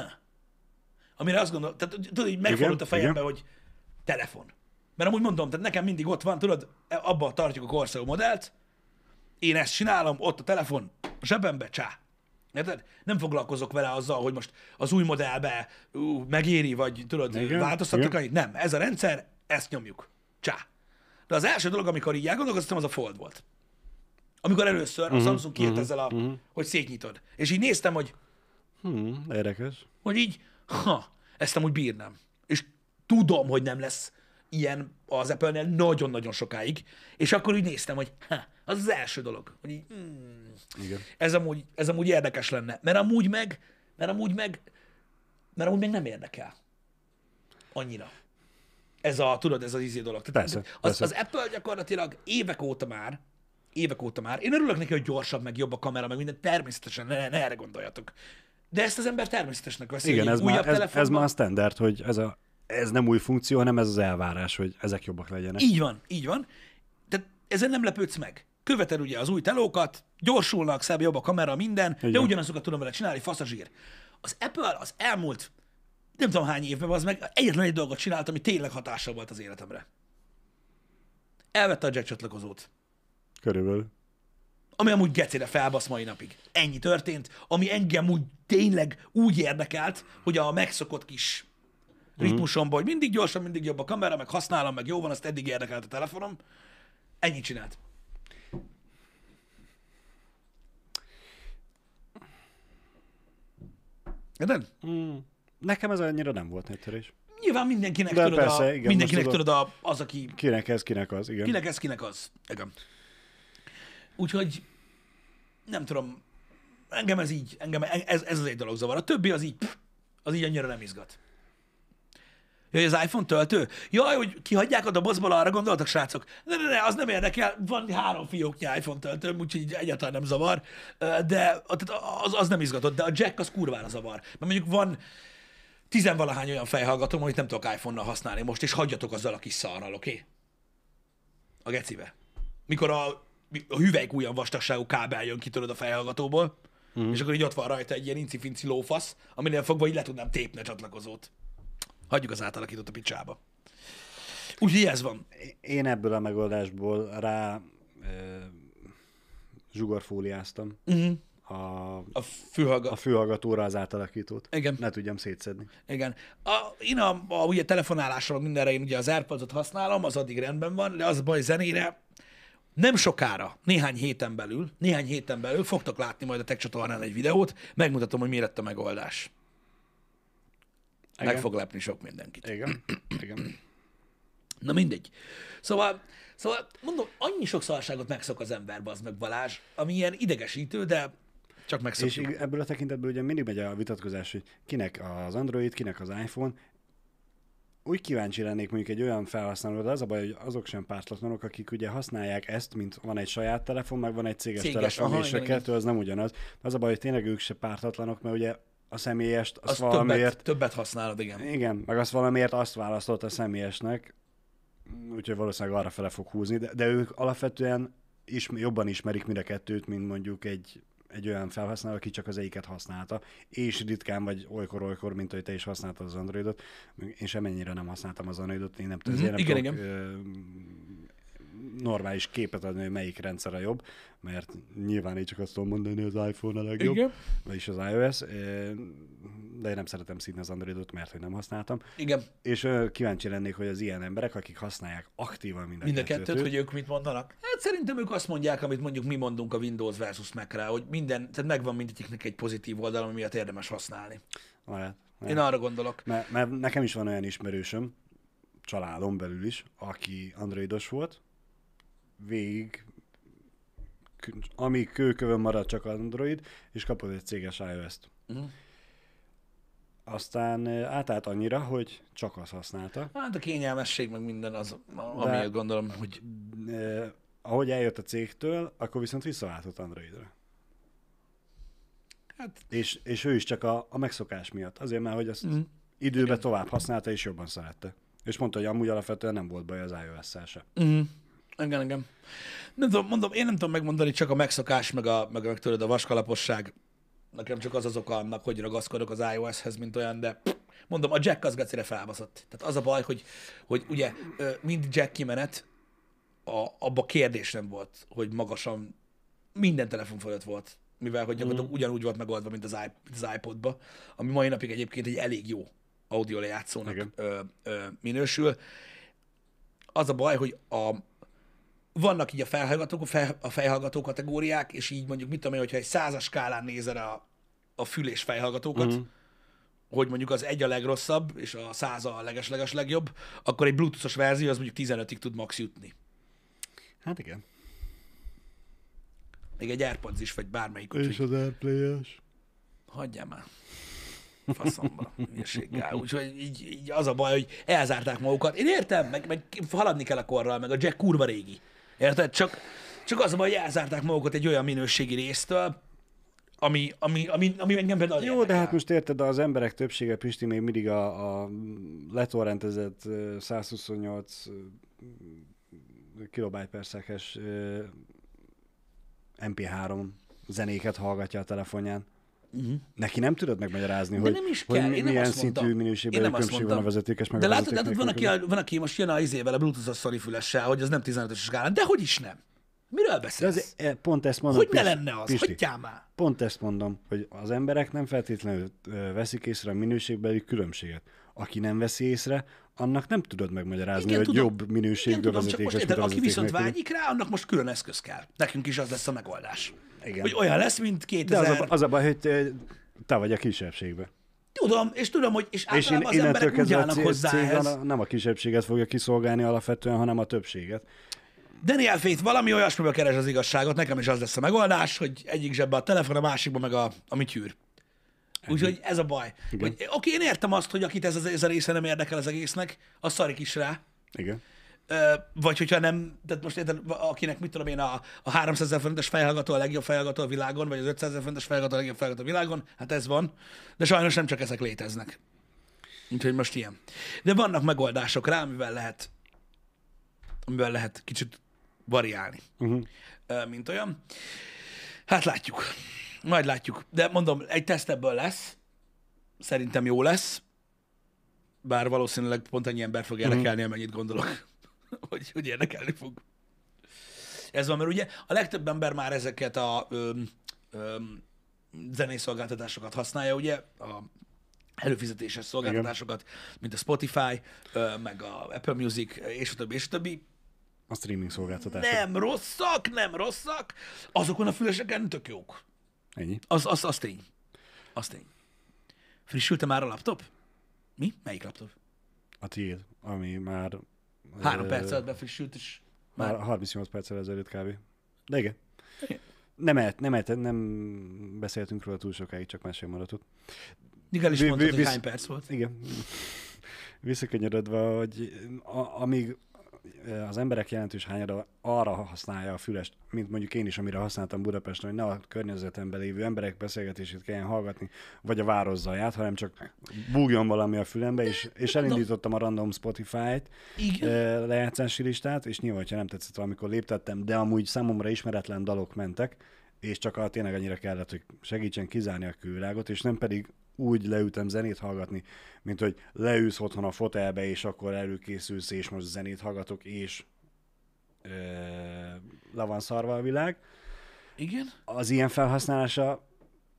amire azt gondolom, tehát tudod, így megfordult a fejembe, igen. hogy telefon. Mert amúgy mondom, tehát nekem mindig ott van, tudod, abba tartjuk a korszakú modellt, én ezt csinálom, ott a telefon, a zsebembe, csá. Érted? Nem foglalkozok vele azzal, hogy most az új modellbe ú, megéri, vagy tudod, Igen, változtatnak annyit. Nem, ez a rendszer, ezt nyomjuk. Csá. De az első dolog, amikor így elgondolkoztam, az a Fold volt. Amikor először Mhm, a Samsung kijött ezzel a, hogy szétnyitod. És így néztem, hogy Hmm, érdekes. hogy így, ha, ezt amúgy bírnám. És tudom, hogy nem lesz ilyen az Apple-nél nagyon-nagyon sokáig, és akkor úgy néztem, hogy ha, az az első dolog, hogy így, hmm, Igen. ez amúgy, ez amúgy érdekes lenne. Mert amúgy meg, mert amúgy meg, mert amúgy meg nem érdekel. Annyira. Ez a, tudod, ez az izé dolog. Tehát Persze, az, persze. az Apple gyakorlatilag évek óta már, évek óta már, én örülök neki, hogy gyorsabb, meg jobb a kamera, meg minden, természetesen, ne, ne erre gondoljatok. De ezt az ember természetesnek veszi, Igen, ez már, ez, ez már a standard, hogy ez, a, ez nem új funkció, hanem ez az elvárás, hogy ezek jobbak legyenek. Így van, így van. Tehát ezen nem lepődsz meg. Követed ugye az új telókat, gyorsulnak, szebb jobb a kamera, minden, de Igen. ugyanazokat tudom vele csinálni, fasz a zsír. Az Apple az elmúlt nem tudom hány évben, az meg egyetlen egy dolgot csinált, ami tényleg hatással volt az életemre. Elvette a jack csatlakozót, Körülbelül. ami amúgy gecére felbasz mai napig. Ennyi történt, ami engem úgy tényleg úgy érdekelt, hogy a megszokott kis ritmusomban, hogy mindig gyorsan, mindig jobb a kamera, meg használom, meg jó van, azt eddig érdekelt a telefonom. Ennyit csinált. Érted? Nekem ez annyira nem volt nagy törés. Nyilván mindenkinek De tudod, persze, a, igen, mindenkinek tudod a, az, aki Kinek ez, kinek az, igen. kinek ez, kinek az. Igen. Úgyhogy nem tudom, engem ez így, engem ez, ez az egy dolog zavar. A többi az így, pff, az így annyira nem izgat. Jaj, az iPhone töltő? Jaj, hogy kihagyják a dobozból, arra gondoltak, srácok? Ne, ne, ne, az nem érdekel, van három fióknyi iPhone töltőm, úgyhogy egyáltalán nem zavar, de az, az nem izgatott, de a jack az kurvára zavar. Mert mondjuk van tizenvalahány olyan fejhallgatom, amit nem tudok iPhone-nal használni most, és hagyjatok azzal a kis szarral, oké? Okay? A gecibe. Mikor a, a hüvelykújjan vastagságú kábel jön ki tudod a fejhallgatóból, mm. és akkor így ott van rajta egy ilyen incifinci lófasz, aminél fogva így le tudnám tépni a csatlakozót. Hagyjuk az átalakítót a picsába. Úgyhogy ez van. Én ebből a megoldásból rá e, zsugorfóliáztam Uh-huh. a, A fülhallga... a fülhallgatóra az átalakítót. Igen. Ne tudjam szétszedni. Igen. A, én a, a ugye telefonálásról mindenre én ugye az airpods használom, az addig rendben van, de az baj zenére nem sokára, néhány héten belül, néhány héten belül fogtok látni majd a tech csatornán egy videót, megmutatom, hogy mi lett a megoldás. Meg Igen. fog lepni sok mindenkit. Igen. Igen. *clears throat* Na mindegy. Szóval, szóval mondom, annyi sok szarságot megszok az ember, az meg Balázs, ami ilyen idegesítő, de csak És megszokjuk. ig- ebből a tekintetből ugye mindig megy a vitatkozás, hogy kinek az Android, kinek az iPhone. Úgy kíváncsi lennék mondjuk egy olyan felhasználóra, de az a baj, hogy azok sem pártatlanok, akik ugye használják ezt, mint van egy saját telefon, meg van egy céges, Céges, telefon, aha, és igen, a kettő az nem ugyanaz. Az a baj, hogy tényleg ők se pártatlanok, mert ugye a személyest, azt Azt valamiért többet, többet használod, igen. Igen, meg azt valamiért azt választotta személyesnek, úgyhogy valószínűleg arra fele fog húzni, de, de ők alapvetően is, jobban ismerik mind a kettőt, mint mondjuk egy, egy olyan felhasználó, aki csak az egyiket használta, és ritkán vagy olykor-olykor, mint hogy te is használtad az Androidot. Én semennyire nem használtam az Androidot, én nem, Mhm, ezért nem igen, tudok ö, normális képet adni, hogy melyik rendszer a jobb, mert nyilván én csak azt tudom mondani, hogy az iPhone a legjobb Igen. vagyis az iOS, eh, de én nem szeretem színi az Androidot, mert hogy nem használtam. Igen, És ö, kíváncsi lennék, hogy az ilyen emberek, akik használják aktívan mind a, mind a kettőt, kettőt, hogy ők mit mondanak. Hát szerintem ők azt mondják, amit mondjuk mi mondunk a Windows versus Mac-re, hogy minden, tehát megvan mindegyiknek egy pozitív oldal, ami miatt érdemes használni. Lehet, Én arra gondolok. Mert, mert nekem is van olyan ismerősöm, családon belül is, aki androidos volt, végig, amíg kőkövön maradt csak Android, és kapott egy céges iOS-t. Uh-huh. Aztán ö, átállt annyira, hogy csak azt használta. Hát a kényelmesség, meg minden az, De- amiért gondolom, hogy Ö, ahogy eljött a cégtől, akkor viszont visszaváltott Androidra. hát És, és ő is csak a, a megszokás miatt. Azért, mert hogy azt Mhm. időben tovább használta, és jobban szerette. És mondta, hogy amúgy alapvetően nem volt baj az iOS-szel se. Uh-huh. Igen, igen. Nem tudom, mondom, én nem tudom megmondani, csak a megszokás, meg, a, meg, meg tőled a vaskalaposság. Nekem csak az az oka annak, hogy ragaszkodok az iOS-hez, mint olyan, de mondom, a jack az gecire felbaszott. Tehát az a baj, hogy, hogy ugye mind jack kimenet, a, abba kérdés nem volt, hogy magasan minden telefon fölött volt, mivel hogy gyakorlatilag Mhm. ugyanúgy volt megoldva, mint az, iP- az iPodba, ami mai napig egyébként egy elég jó audio lejátszónak ö, ö, minősül. Az a baj, hogy a, vannak így a felhallgatók, a, fejhallgató kategóriák, és így mondjuk, mit tudom én, hogyha egy százas skálán nézel a, a fül- és fejhallgatókat, uh-huh. hogy mondjuk az egy a legrosszabb, és a száz a leges-leges legjobb, akkor egy bluetoothos verzió az mondjuk 15-ig tud max jutni. Hát igen. Még egy AirPods is, vagy bármelyik. Úgyhogy az Airplay-es. hagyjál már. Faszomba, hülyeséggel. Úgyhogy így, így, az a baj, hogy elzárták magukat. Én értem, meg, meg haladni kell a korral, meg a Jack kurva régi. Érted? Csak, csak az hogy elzárták magukat egy olyan minőségi résztől, ami, ami, ami, ami engem például Jó, de hát most érted, az emberek többsége, Pisti, még mindig a, a letorrentezett ö, 128 kilobájt per szekes ö, MP3 zenéket hallgatja a telefonján. Uh-huh. Neki nem tudod megmagyarázni, De hogy, nem is hogy kell, mi- én nem milyen azt szintű mondtam. minőségben különbség van a vezetékes meg De látod, látod van, aki, nélkül. van, aki most jön a izével, a Bluetooth-os Sony fülessel, hogy az nem 15-ös skálán. De hogy is nem? Miről De beszélsz? az, e, pont ezt mondom, hogy ne Pisti- lenne az? Pisti, Hagyjál már! Pont ezt mondom, hogy az emberek nem feltétlenül ö, veszik észre a minőségbeli különbséget. Aki nem veszi észre, annak nem tudod megmagyarázni, Igen, hogy tudom. jobb minőségű Igen, tudom, csak vezetékes, most mint érted, a aki viszont nélküli. vágyik rá, annak most külön eszköz kell. Nekünk is az lesz a megoldás. Igen. Hogy olyan lesz, mint De 2000... az a, az a baj, hogy te, vagy a kisebbségben. Tudom, és tudom, hogy és És általában én, az emberek úgy állnak cég, hozzá ehhez. nem a kisebbséget fogja kiszolgálni alapvetően, hanem a többséget. Daniel Fate valami olyasmiben keres az igazságot, nekem is az lesz a megoldás, hogy egyik zsebbe a telefon, a másikba meg a, a mityűr. Úgyhogy ez a baj. Hogy, oké, én értem azt, hogy akit ez, ez a része nem érdekel az egésznek, az szarik is rá. Igen. Vagy hogyha nem, tehát most érted, akinek mit tudom én, a, a 300 ezer forintos fejhallgató a legjobb fejhallgató a világon, vagy az 500 ezer forintos fejhallgató a legjobb fejhallgató a világon, hát ez van. De sajnos nem csak ezek léteznek. Úgyhogy most ilyen. De vannak megoldások rá, amivel lehet, amivel lehet kicsit variálni, Uh-huh. Mint olyan. Hát látjuk. Majd látjuk. De mondom, egy teszt ebből lesz. Szerintem jó lesz. Bár valószínűleg pont annyi ember fog érdekelni, amennyit gondolok, *laughs* hogy, hogy érdekelni fog. Ez van, mert ugye a legtöbb ember már ezeket a öm, öm, zenészolgáltatásokat használja, ugye, a előfizetéses szolgáltatásokat, mint a Spotify, ö, meg a Apple Music, és a többi, és a többi. A streaming szolgáltatás. Nem rosszak, nem rosszak. Azokon a füleseken tök jók. Ennyi. Az, az, az tény. Az tény. Frissült már a laptop? Mi? Melyik laptop? A tiéd, ami már... Három perc alatt befrissült, és Már már... 38 perccel ezelőtt kb. De igen. Igen. Nem, el, nem, el, nem beszéltünk róla túl sokáig, csak mesél maradt. Nigel is Vi- mondtad, vi- hogy visz- hány perc volt. Igen. Visszakanyarodva, hogy a, amíg az emberek jelentős hányada arra használja a fülest, mint mondjuk én is, amire használtam Budapesten, hogy ne a környezetemben lévő emberek beszélgetését kelljen hallgatni, vagy a város zaját, hanem csak búgjon valami a fülembe, és, és elindítottam a random Spotify-t, Igen. lejátszási listát, és nyilván, ha nem tetszett valamikor léptettem, de amúgy számomra ismeretlen dalok mentek, és csak a, tényleg annyira kellett, hogy segítsen kizárni a külvilágot, és nem pedig úgy leültem zenét hallgatni, mint hogy leülsz otthon a fotelbe, és akkor előkészülsz, és most zenét hallgatok, és ö, le van szarva a világ. Igen. Az ilyen felhasználása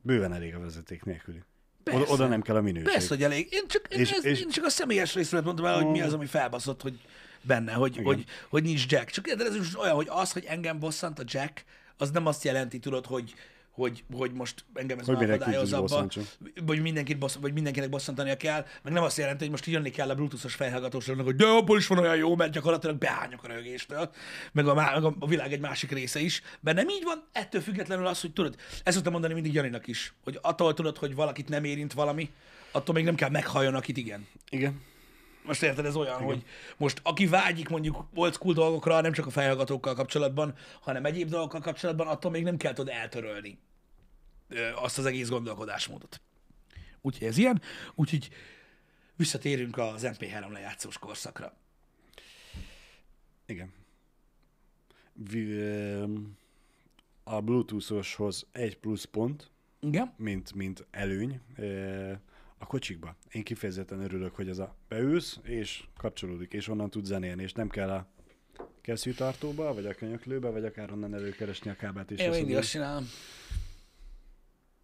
bőven elég a vezeték nélküli. Persze. oda nem kell a minőség. Persze, hogy elég. Én csak, és, ez, és- én csak a személyes részről mondtam el, hogy mi az, ami felbaszott, hogy benne, hogy, hogy, hogy nincs Jack. Csak érted, ez is olyan, hogy az, hogy engem bosszant a Jack, az nem azt jelenti, tudod, hogy, hogy, hogy most engem ez Hogy is abba, vagy, mindenkit bossz, vagy mindenkinek bosszantania kell, meg nem azt jelenti, hogy most jönni kell a bluetoothos fejhallgatósnak, hogy de abból is van olyan jó, mert gyakorlatilag beányok a rögéstől, meg a, meg a világ egy másik része is. Mert nem így van, ettől függetlenül az, hogy tudod, ezt szoktam mondani mindig Janinak is, hogy attól tudod, hogy valakit nem érint valami, attól még nem kell meghalljon, akit igen. Igen. Most érted, ez olyan, Igen. hogy most aki vágyik mondjuk old school dolgokra, nem csak a fejhallgatókkal kapcsolatban, hanem egyéb dolgokkal kapcsolatban, attól még nem kell tudod eltörölni azt az egész gondolkodásmódot. Úgyhogy ez ilyen, úgyhogy visszatérünk az MP3 lejátszós korszakra. Igen. A Bluetooth-oshoz egy plusz pont, Igen? mint, mint előny a kocsikba. Én kifejezetten örülök, hogy ez a beülsz, és kapcsolódik, és onnan tud zenélni, és nem kell a kesztyűtartóba, vagy a könyöklőbe, vagy akár onnan előkeresni a kábelt. És Én mindig azt csinálom.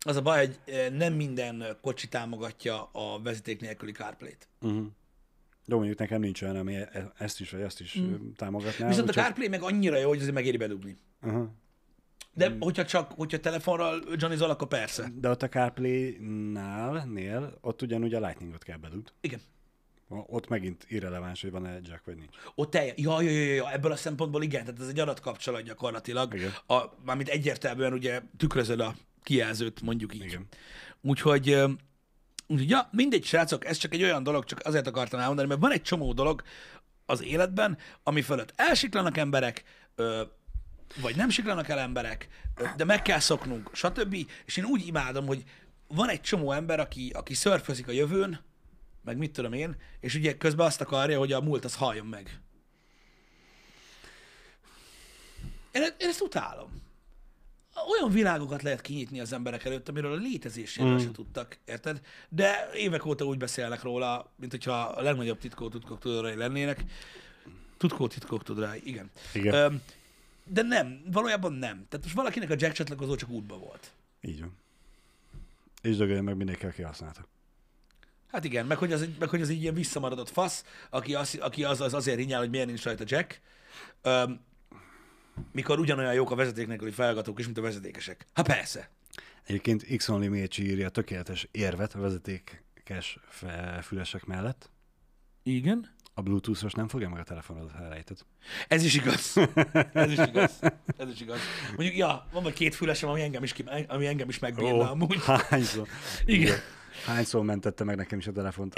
Az a baj, hogy ö, nem minden kocsi támogatja a vezeték nélküli CarPlay-t. Uh-huh. De mondjuk nekem nincs olyan, ami e- ezt is, vagy ezt is mm. támogatná. Viszont a CarPlay meg annyira jó, hogy azért megéri bedugni. Aha. De hogyha csak, hogyha telefonral johnny akkor persze. De ott a CarPlay-nál, nél, ott ugyanúgy a Lightningot kell bedugd. Igen. Ott megint irreleváns, hogy van-e jack, vagy nincs. Ott telje, ja, ja, ja, ja, ebből a szempontból igen, tehát ez egy adatkapcsolat gyakorlatilag. Igen. A, mármint egyértelműen ugye tükrözöd a kijelzőt, mondjuk így. Igen. Úgyhogy, úgyhogy ja, mindegy, srácok, ez csak egy olyan dolog, csak azért akartam elmondani, mert van egy csomó dolog az életben, ami fölött elsiklanak emberek, ö, vagy nem siklanak el emberek, de meg kell szoknunk, stb. És én úgy imádom, hogy van egy csomó ember, aki, aki szörfözik a jövőn, meg mit tudom én, és ugye közben azt akarja, hogy a múlt az halljon meg. Én, én ezt utálom. Olyan világokat lehet kinyitni az emberek előtt, amiről a létezéséről mm. se tudtak, érted? De évek óta úgy beszélnek róla, mint hogyha a legnagyobb titkó titkok tudorai lennének. Tutkó titkok tudorai, igen. Igen. Öm, de nem, valójában nem. Tehát most valakinek a jack csatlakozó csak útba volt. Így van. És dögölje meg mindenki, aki használta. Hát igen, meg hogy az, meg hogy az egy ilyen visszamaradott fasz, aki, az, aki az, az azért rinyál, hogy miért nincs rajta jack, öm, mikor ugyanolyan jók a vezeték nélküli felhallgatók is, mint a vezetékesek. Hát persze. Egyébként x only Mécsi írja a tökéletes érvet a vezetékes fülesek mellett. Igen. A Bluetooth-os nem fogja meg a telefonodat elejtett. Ez is igaz. Ez is igaz. *laughs* Ez is igaz. Mondjuk, ja, van vagy két fülesem, ami engem is, ki, ami engem is megbírna amúgy. hányszor? *laughs* Igen. Hányszor mentette meg nekem is a telefont?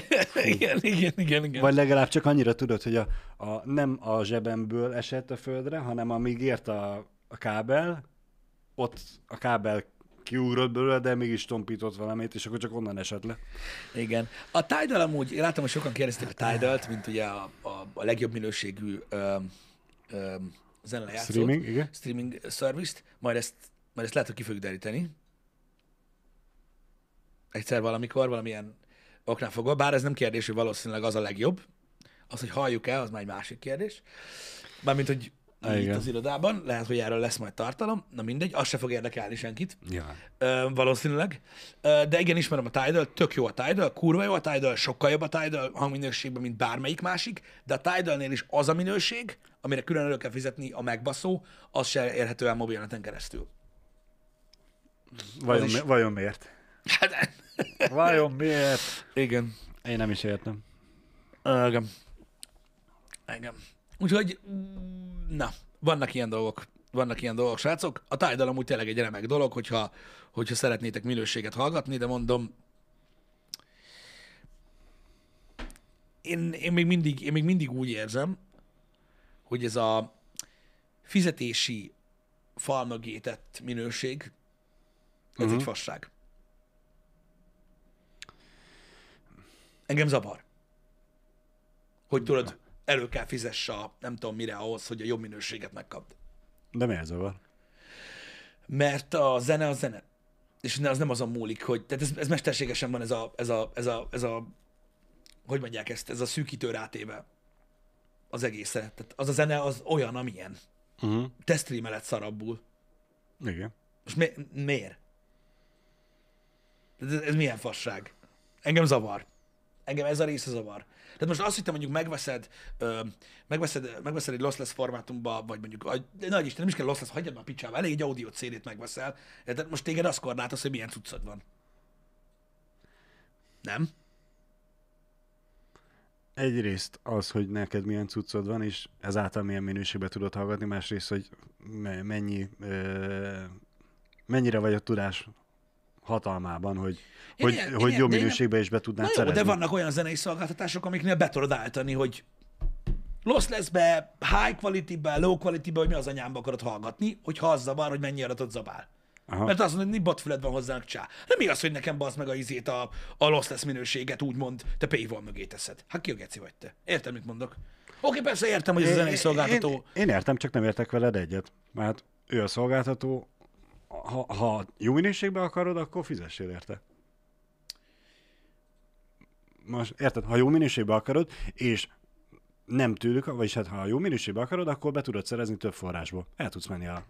*laughs* igen, igen, igen, igen. Vagy legalább csak annyira tudod, hogy a, a, nem a zsebemből esett a földre, hanem amíg ért a, a kábel, ott a kábel kiugrott belőle, de mégis tompított valamit, és akkor csak onnan esett le. Igen. A Tidal amúgy, látom, hogy sokan kérdezték a Tidal-t, mint ugye a, a, a legjobb minőségű ö, ö, zenelejátszót. Streaming, igen. Streaming service-t. Majd ezt, majd ezt lehet, hogy ki fogjuk deríteni. Egyszer valamikor, valamilyen oknál fogva. Bár ez nem kérdés, hogy valószínűleg az a legjobb. Az, hogy halljuk-e, az már egy másik kérdés. Mármint, hogy Ah, itt igen. az irodában, lehet, hogy erről lesz majd tartalom, na mindegy, az se fog érdekelni senkit. Ja. Ö, valószínűleg. Ö, de igen, ismerem a Tidal, tök jó a Tidal, kurva jó a Tidal, sokkal jobb a Tidal hangminőségben, mint bármelyik másik, de a Tidalnél is az a minőség, amire külön elő kell fizetni a megbaszó, az se érhető el mobilneten keresztül. Vajon, mi, vajon miért? Hát, Vajon miért? igen. Én nem is értem. Igen. Igen. Úgyhogy, mm, na, vannak ilyen dolgok. Vannak ilyen dolgok, srácok. A Tidal amúgy tényleg egy remek dolog, hogyha, hogyha szeretnétek minőséget hallgatni, de mondom, én, én, még mindig, én még mindig úgy érzem, hogy ez a fizetési fal mögé tett minőség, ez uh-huh. egy fasság. Engem zavar. Hogy tudod, elő kell fizesse a nem tudom mire ahhoz, hogy a jobb minőséget megkapd. De miért zavar? Mert a zene a zene. És az nem azon múlik, hogy, tehát ez, ez mesterségesen van ez a, ez a, ez a, ez a, hogy mondják ezt, ez a szűkítő rátéve az egészre. Tehát az a zene az olyan, amilyen. Uh-huh. Te streameled szarabbul. Igen. Most mi, miért? Ez, ez milyen fasság? Engem zavar. Engem ez a része zavar. Tehát most azt, hogy mondjuk megveszed, ö, megveszed, megveszed egy lossless formátumba, vagy mondjuk, a- nagy Isten, nem is kell lossless, hagyjad már picsába, elég egy audio CD-t megveszel. Tehát most téged azt korlátoz, hogy milyen cuccod van. Nem? Egyrészt az, hogy neked milyen cuccod van, és ezáltal milyen minőségben tudod hallgatni, másrészt, hogy me- mennyi, mennyire vagy a tudás hatalmában, hogy, Én hogy, ilyen- hogy én jó én- minőségben is be tudnád jó, szerezni. de vannak olyan zenei szolgáltatások, amiknél be tudod állítani, hogy lossless-be, high quality-be, low quality-be, hogy mi az anyámba akarod hallgatni, hogyha az zavar, hogy mennyi adatot zabál. Aha. Mert azt mondod, hogy mi botfüled van hozzának csá. Nem igaz, hogy nekem bazd meg a izét, a, a lossless minőséget úgymond te paywall mögé teszed. Hát ki a geci vagy te? Értem, mit mondok? Oké, persze értem, hogy ez a zenei szolgáltató. Én, én értem, csak nem értek veled egyet. Mert ő a szolgáltató, ha, ha jó minőségben akarod, akkor fizessél érte. Most érted, ha jó minőségben akarod, és nem tőlük, vagyis hát ha jó minőségben akarod, akkor be tudod szerezni több forrásból. El tudsz menni a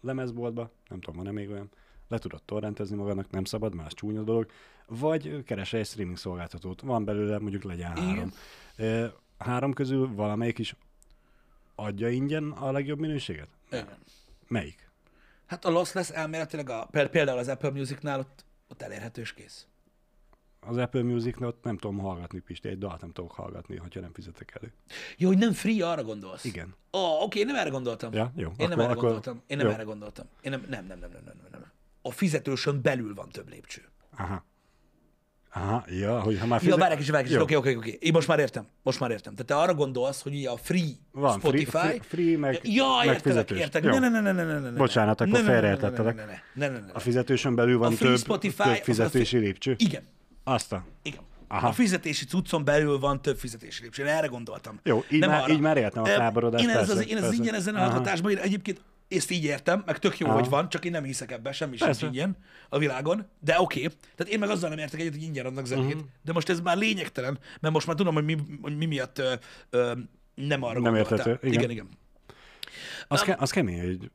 lemezboltba, nem tudom, van-e még olyan, le tudod torrentezni magadnak, nem szabad, más csúnya dolog, vagy keresel egy streaming szolgáltatót. Van belőle, mondjuk legyen Igen. három. Ö, három közül valamelyik is adja ingyen a legjobb minőséget? Igen. Melyik? Hát a lossless elméletileg a, péld- például az Apple Musicnál ott, ott elérhetős kész. Az Apple Music-not nem tudom hallgatni, Pisti, egy dalt nem tudok hallgatni, hogyha nem fizetek elő. Jó, hogy nem free, arra gondolsz? Igen. Ó, oh, oké, én nem erre gondoltam. Ja, jó. Én nem Akkor- erre akkor- gondoltam. Én nem jó. erre gondoltam. Én nem, nem, nem, nem, nem, nem, nem, nem. A fizetősön belül van több lépcső. Aha. Aha, ja, hogy ha már Ja, fizet... várj egy kicsit, várj egy Jó. kicsit, oké, oké, oké. Én most már értem. Most már értem. Tehát te arra gondolsz, hogy ugye a free Van, free- Spotify... free- free, meg- ja, meg értelek, értek. Ne, ne, ne, ne, ne, ne, ne. Bocsánat, akkor Ne, ne, ne, ne, félreértettelek. Ne, ne, ne, ne, ne. A fizetősön belül van free több, Spotify, több az fizetési lépcső? Igen, Azt a... igen. Aha. A fizetési cuccon belül van több fizetési lépcső. Én erre gondoltam. Jó, így már- így már értem a Ö, felborodást, Én ez az, persze, én ez az ingyen ezen a én egyébként ezt így értem, meg tök jó, Aha. hogy van, csak én nem hiszek ebbe, semmi sem ingyen a világon, de oké. Tehát én meg azzal nem értek egyet, hogy ingyen adnak zenét, Mhm. de most ez már lényegtelen, mert most már tudom, hogy mi, hogy mi miatt ö, ö, nem arra Nem érthető, igen. igen, igen. Az, ke- az kemény, hogy...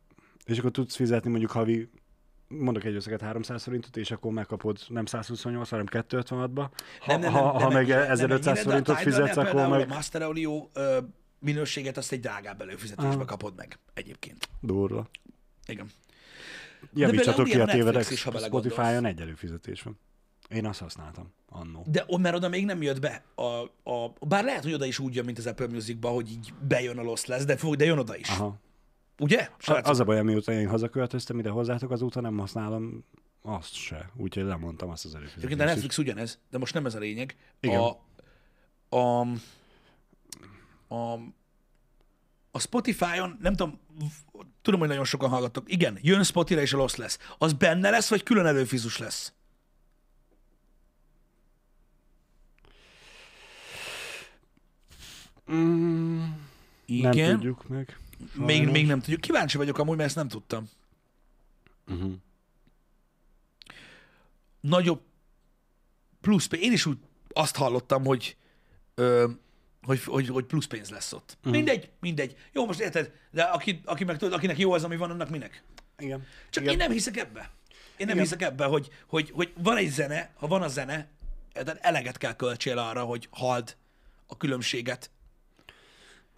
És akkor tudsz fizetni mondjuk havi mondok egy összeget 300 forintot, és akkor megkapod nem 128, hanem 256-ba. Ha, Nem, nem, ha, nem, ha nem meg ennyire, nem 1500 ennyire, de a forintot fizetsz, akkor meg A Master Audio ö, minőséget azt egy drágább előfizetésbe Aha. kapod meg egyébként. durva. Igen. Javítsatok ki a a tévedek, is, ha. Spotify-on egy előfizetés van. Én azt használtam annó. De mert oda még nem jött be. A, a, bár lehet, hogy oda is úgy jön, mint az Apple Music-ba, hogy így bejön a loss lesz, de, fog, de jön oda is. Aha. Ugye? Srácok? Az a baj, mióta én hazaköltöztem ide hozzátok, azóta nem használom azt se. Úgyhogy lemondtam azt az Egyébként előfizetést. a is. Netflix ugyanez, de most nem ez a lényeg. Igen. A, a, a, a Spotify-on, nem tudom, tudom, hogy nagyon sokan hallgattok. Igen, jön Spotify és a loss lesz. Az benne lesz, vagy külön előfizus lesz? Mm, Igen. nem tudjuk meg. Még, sajnos. még nem tudjuk. Kíváncsi vagyok amúgy, mert ezt nem tudtam. Uh-huh. Nagyobb plusz. Én is úgy azt hallottam, hogy, ö, hogy, hogy, hogy plusz pénz lesz ott. Mhm. Mindegy, mindegy. Jó, most érted, de aki, aki meg tudod, akinek jó az, ami van, annak minek? Igen. Csak Igen. én nem hiszek ebbe. Én nem Igen. hiszek ebbe, hogy, hogy, hogy van egy zene, ha van a zene, tehát eleget kell költsél arra, hogy hald a különbséget.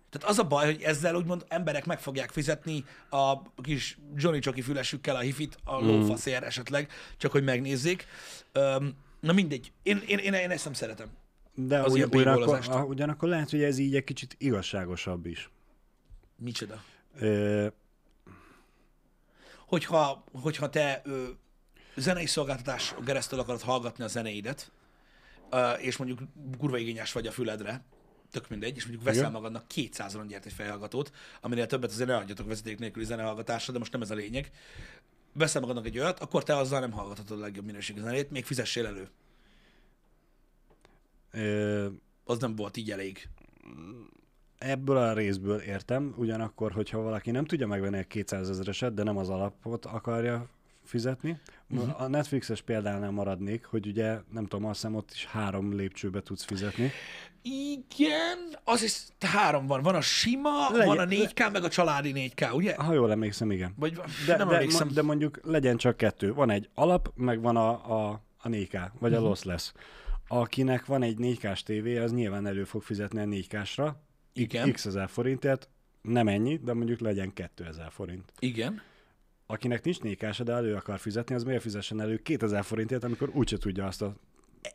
Tehát az a baj, hogy ezzel úgymond emberek meg fogják fizetni a kis Johnny Csoki fülesükkel a hifit, a Mm. lófaszér esetleg, csak hogy megnézzék. Na mindegy. Én, én, én, én ezt nem szeretem. De az ugy, ilyen ugyanakkor, a- ugyanakkor lehet, hogy ez így egy kicsit igazságosabb is. Micsoda. Ö, Hogyha, hogyha te ö, zenei szolgáltatás keresztül akarod hallgatni a zenéidet, ö, és mondjuk kurva igényes vagy a füledre, tök mindegy, és mondjuk veszel Igen. magadnak 200 gyert egy fejhallgatót, aminél többet azért ne adjatok vezeték nélküli zenehallgatásra, de most nem ez a lényeg. Veszel magadnak egy olyat, akkor te azzal nem hallgathatod a legjobb minőségű zenét, még fizessél elő. Az nem volt így elég. ebből a részből értem, ugyanakkor, hogyha valaki nem tudja megvenni egy 200 ezereset, de nem az alapot akarja fizetni. Uh-huh. A Netflixes példánál maradnék, hogy ugye, nem tudom, azt hiszem ott is három lépcsőbe tudsz fizetni. Igen, az is három van. Van a sima, Legyen- van a 4K, meg a családi 4K, ugye? Ha jól emlékszem, igen. Vagy De, nem de, emlékszem. de mondjuk legyen csak kettő. Van egy alap, meg van a, a a 4K, vagy Mhm. a loss lesz. Akinek van egy 4K-s tévé, az nyilván elő fog fizetni a 4K-sra, Igen. x ezer forintért, nem ennyi, de mondjuk legyen 2000 forint. Igen. Akinek nincs 4K, de elő akar fizetni, az miért fizessen elő 2000 forintért, amikor úgyse tudja azt a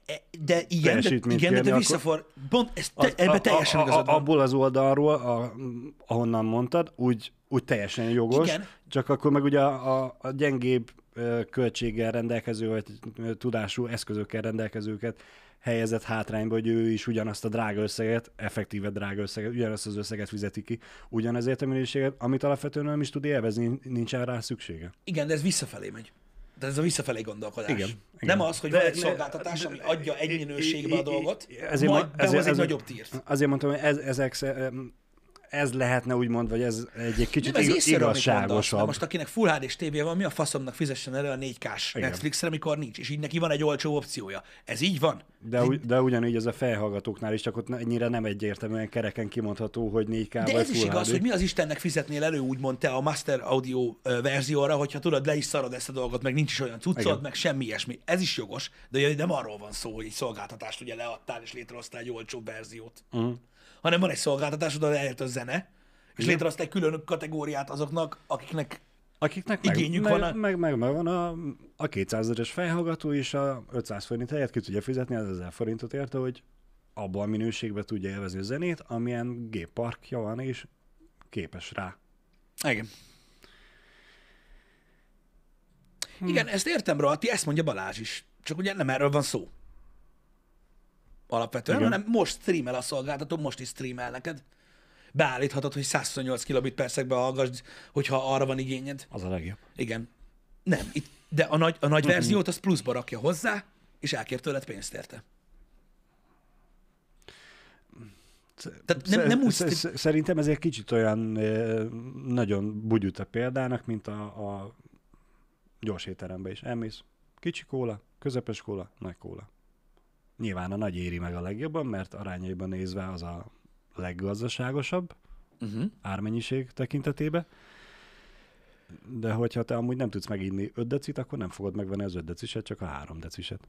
E- De igen, de, igen, de kérni, te akkor- visszafor... Pont, ez te, Az- ebbe teljesen a, a, igazad van. Abból az oldalról, a, ahonnan mondtad, úgy, úgy teljesen jogos, Igen. csak akkor meg ugye a, a, a gyengébb költséggel rendelkező, vagy tudású eszközökkel rendelkezőket helyezett hátrányba, hogy ő is ugyanazt a drága összeget, effektíve drága összeget, ugyanazt az összeget fizeti ki, ugyanezért a minőséget, amit alapvetően nem is tud élvezni, nincsen rá szüksége. Igen, de ez visszafelé megy. De ez a visszafelé gondolkodás. Igen, Nem igen. az, hogy De- van egy szolgáltatás, de- ami adja egy minőségbe a dolgot, ezért majd ma- behoz ezért- egy ezért- nagyobb tírt. Azért mondtam, hogy ez, ezek, ez lehetne úgymond, vagy ez egy, egy kicsit ez ig- igazságosabb. mert most akinek Full HD-s tévé van, mi a faszomnak fizessen elő a 4K-s Igen. Netflixre, amikor nincs, és így neki van egy olcsó opciója. Ez így van? De, ugy, de ugyanígy ez a felhallgatókóknál is, csak ott ennyire nem egyértelműen kereken kimondható, hogy 4K De vagy ez is igaz, HD. hogy mi az Istennek fizetnél elő, úgymond te a Master Audio verzióra, hogyha tudod, le is szarod ezt a dolgot, meg nincs is olyan cuccod, Igen. meg semmi ilyesmi. Ez is jogos, de ugye nem arról van szó, hogy egy szolgáltatást ugye leadtál és létrehoztál egy olcsó verziót. Uh-huh. Hanem van egy szolgáltatásod, ahol a zene, és létrehoztál egy külön kategóriát azoknak, akiknek Akiknek meg, Igényük meg, van a- meg, meg, meg, van a, a 200 ezeres fejhallgató, és a 500 forint helyett ki tudja fizetni az 1000 forintot érte, hogy abban a minőségben tudja élvezni a zenét, amilyen gépparkja van, és képes rá. Igen. Igen, ezt értem, Rohati, ezt mondja Balázs is. Csak ugye nem erről van szó. Alapvetően, Igen. hanem most streamel a szolgáltató, most is streamel neked. Beállíthatod, hogy 128 kilobit per szegbe hallgass, hogyha arra van igényed. Az a legjobb. Igen. Nem, itt, de a nagy, a nagy verziót az pluszba rakja hozzá, és elkér tőled pénzt érte. Tehát nem, nem úgy... Sz- sz- Szerintem ez egy kicsit olyan ö, nagyon bugyuta példának, mint a, a gyors étterembe is. Elmész, kicsi kóla, közepes kóla, nagy kóla. Nyilván a nagy éri meg a legjobban, mert arányaiban nézve az a leggazdaságosabb Uh-huh. ármennyiség tekintetében. De hogyha te amúgy nem tudsz meginni 5 decit, akkor nem fogod megvenni az 5 deciset, csak a 3 deciset.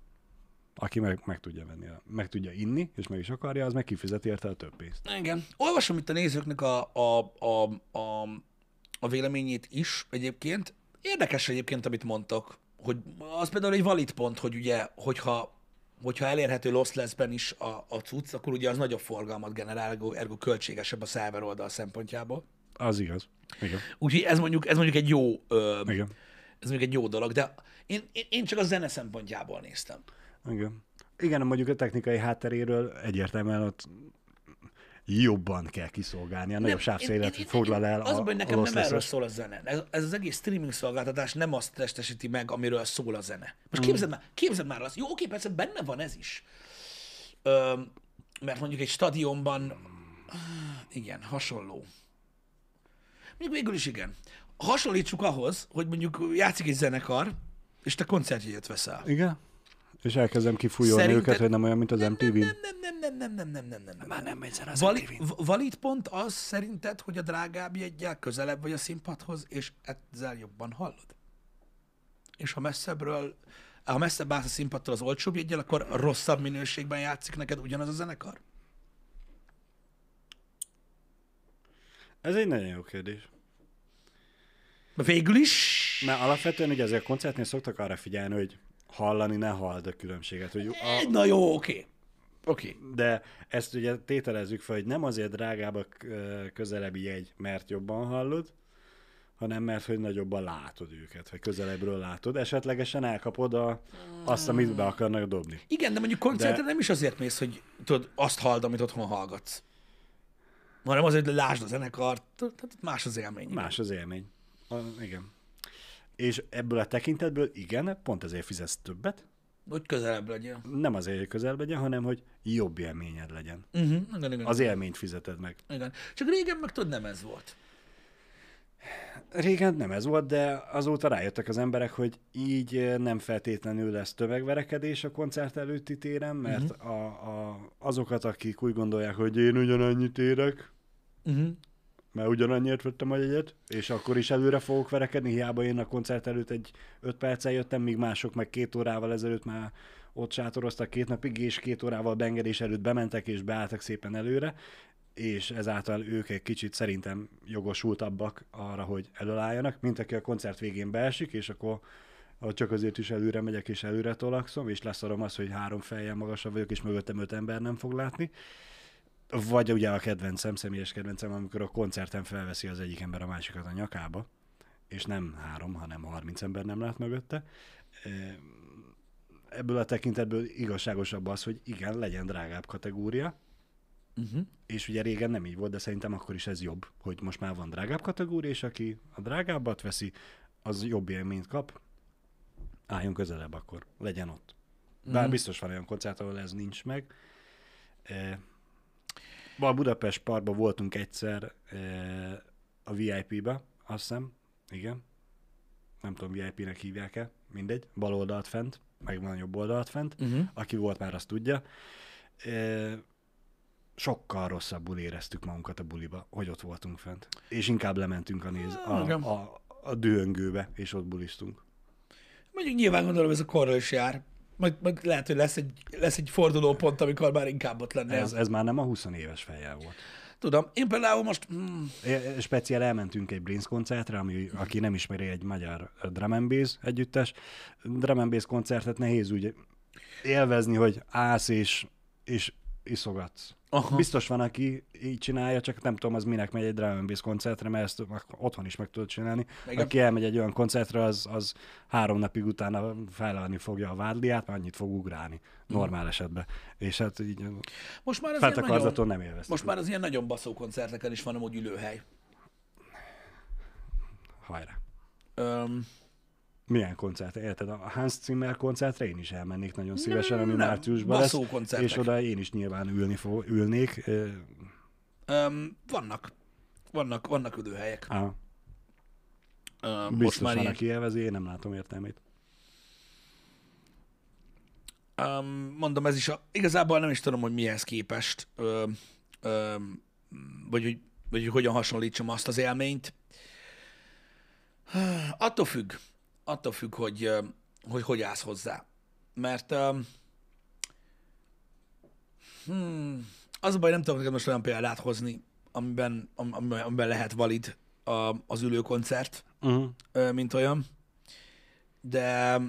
Aki meg, meg tudja venni, meg tudja inni, és meg is akarja, az meg kifizeti érte a több pénzt. Igen. Olvasom itt a nézőknek a, a, a, a, a véleményét is egyébként. Érdekes egyébként, amit mondtok, hogy az például egy valid pont, hogy ugye, hogyha, hogyha elérhető losslessben is a, a cucc, akkor ugye az nagyobb forgalmat generál, ergo, ergo költségesebb a szerver oldal szempontjából. Az igaz. Igen. Úgyhogy ez mondjuk, ez mondjuk egy jó, ö, Igen. ez mondjuk egy jó dolog, de én, én, én csak a zene szempontjából néztem. Igen. Igen, mondjuk a technikai hátteréről egyértelműen ott jobban kell kiszolgálni. A nagyobb sávszélet foglal el Az, hogy nekem nem erről szól a zene. Ez, ez az egész streaming szolgáltatás nem azt testesíti meg, amiről szól a zene. Most Mm. képzeld már, képzeld már azt. Jó, oké, persze benne van ez is. Ö, mert mondjuk egy stadionban, igen, hasonló. Mondjuk végül is igen. Hasonlítsuk ahhoz, hogy mondjuk játszik egy zenekar, és te koncertjegyet veszel. Igen. És elkezdem kifújolni Szerinted- őket, hogy nem olyan, mint az MTV-n. Nem, nem, nem, nem, nem, nem, nem, nem, nem, nem. Már nem megy az Vali, MTV-n. v- valid pont az szerinted, hogy a drágább jeggyel közelebb vagy a színpadhoz, és ezzel jobban hallod? És ha messzebbről, ha messzebb állsz a színpadtól az olcsóbb jeggyel, akkor rosszabb minőségben játszik neked ugyanaz a zenekar? Ez egy nagyon jó kérdés. Végül is... Mert alapvetően ugye azért a koncertnél szoktak arra figyelni, hogy hallani ne halld a különbséget. Hogy a, Na jó, oké. Oké. de ezt ugye tételezzük fel, hogy nem azért drágább a közelebbi jegy, mert jobban hallod, hanem mert hogy nagyobban látod őket, vagy közelebbről látod. Esetlegesen elkapod a, azt, amit be akarnak dobni. Igen, de mondjuk koncertre De- nem is azért mész, hogy tudod, azt halld, amit otthon hallgatsz. Hanem azért, hogy lásd a zenekart, tehát más az élmény. Más az élmény. A, igen. És ebből a tekintetből igen, pont ezért fizetsz többet. Hogy közelebb legyen. Nem azért, hogy közel legyen, hanem hogy jobb élményed legyen. Uh-huh. Igen, igen. Az élményt fizeted meg. Igen. Csak régen meg tudod, nem ez volt. Régen nem ez volt, de azóta rájöttek az emberek, hogy így eh, nem feltétlenül lesz tömegverekedés a koncert előtti téren, mert uh-huh. a, a, azokat, akik úgy gondolják, hogy én ugyanannyit érek, Uh-huh. Mert ugyanannyiért vettem a jegyet, és akkor is előre fogok verekedni, hiába én a koncert előtt egy öt perccel jöttem, míg mások meg két órával ezelőtt már ott sátoroztak két napig, és két órával beengedés előtt bementek és beálltak szépen előre, és ezáltal ők egy kicsit szerintem jogosultabbak arra, hogy előálljanak, mint aki a koncert végén beesik, és akkor csak azért is előre megyek, és előre tolakszom, és leszarom azt, hogy három fejjel magasabb vagyok, és mögöttem öt ember nem fog látni. Vagy ugye a kedvencem, személyes kedvencem, amikor a koncerten felveszi az egyik ember a másikat a nyakába, és nem három, hanem 30 ember nem lát mögötte. Ebből a tekintetből igazságosabb az, hogy igen, legyen drágább kategória, Uh-huh. és ugye régen nem így volt, de szerintem akkor is ez jobb, hogy most már van drágább kategória, és aki a drágábbat veszi, az jobb élményt kap. Álljon közelebb akkor, legyen ott. Bár Mhm. biztos van olyan koncert, ahol ez nincs meg. E, a Budapest Parkba voltunk egyszer e, a VIP-be, azt hiszem, igen. Nem tudom, VIP-nek hívják-e, mindegy. Bal oldalt fent, meg van jobb oldalt fent. Uh-huh. Aki volt már, azt tudja. E, sokkal rosszabbul éreztük magunkat a buliba, hogy ott voltunk fent. És inkább lementünk a, néz, Igen. a, a, a dühöngőbe, és ott buliztunk. Mondjuk nyilván gondolom ez a korral is jár. Majd, majd lehet, hogy lesz egy, lesz egy fordulópont, amikor már inkább ott lenne. Ez, ez már nem a 20 éves fejjel volt. Tudom, én például most, É- Speciál elmentünk egy Brains koncertre, ami, aki nem ismeri, egy magyar drum and bass együttes. Drum and bass koncertet nehéz úgy élvezni, hogy állsz és, és iszogatsz. Aha. Biztos van, aki így csinálja, csak nem tudom, az minek megy egy drum bass koncertre, mert ezt otthon is meg tudod csinálni. Igen. Aki elmegy egy olyan koncertre, az, az három napig utána felállni fogja a vádliát, mert annyit fog ugrálni, normál esetben. És hát így most már az nagyon, nem élveztem. most már az ilyen nagyon baszó koncerteken is van amúgy ülőhely. Hajrá. Öm, Milyen koncert? Érted? A Hans Zimmer koncertre én is elmennék nagyon szívesen, ami nem, márciusban lesz. koncertek. És oda én is nyilván ülni fog, ülnék. Öm, vannak, vannak, vannak ülőhelyek. Á, Öm, biztos most már van, ilyen, aki élvezi, én nem látom értelmét. Um, mondom, ez is a, igazából nem is tudom, hogy mihez képest, ö, ö, vagy, hogy, vagy hogy hogyan hasonlítsam azt az élményt. Attól függ, attól függ, hogy hogy, hogy állsz hozzá. Mert ö, hmm, az a baj, nem tudok neked most olyan példát hozni, amiben, am- amiben, lehet valid a, az ülőkoncert Uh-huh. mint olyan. De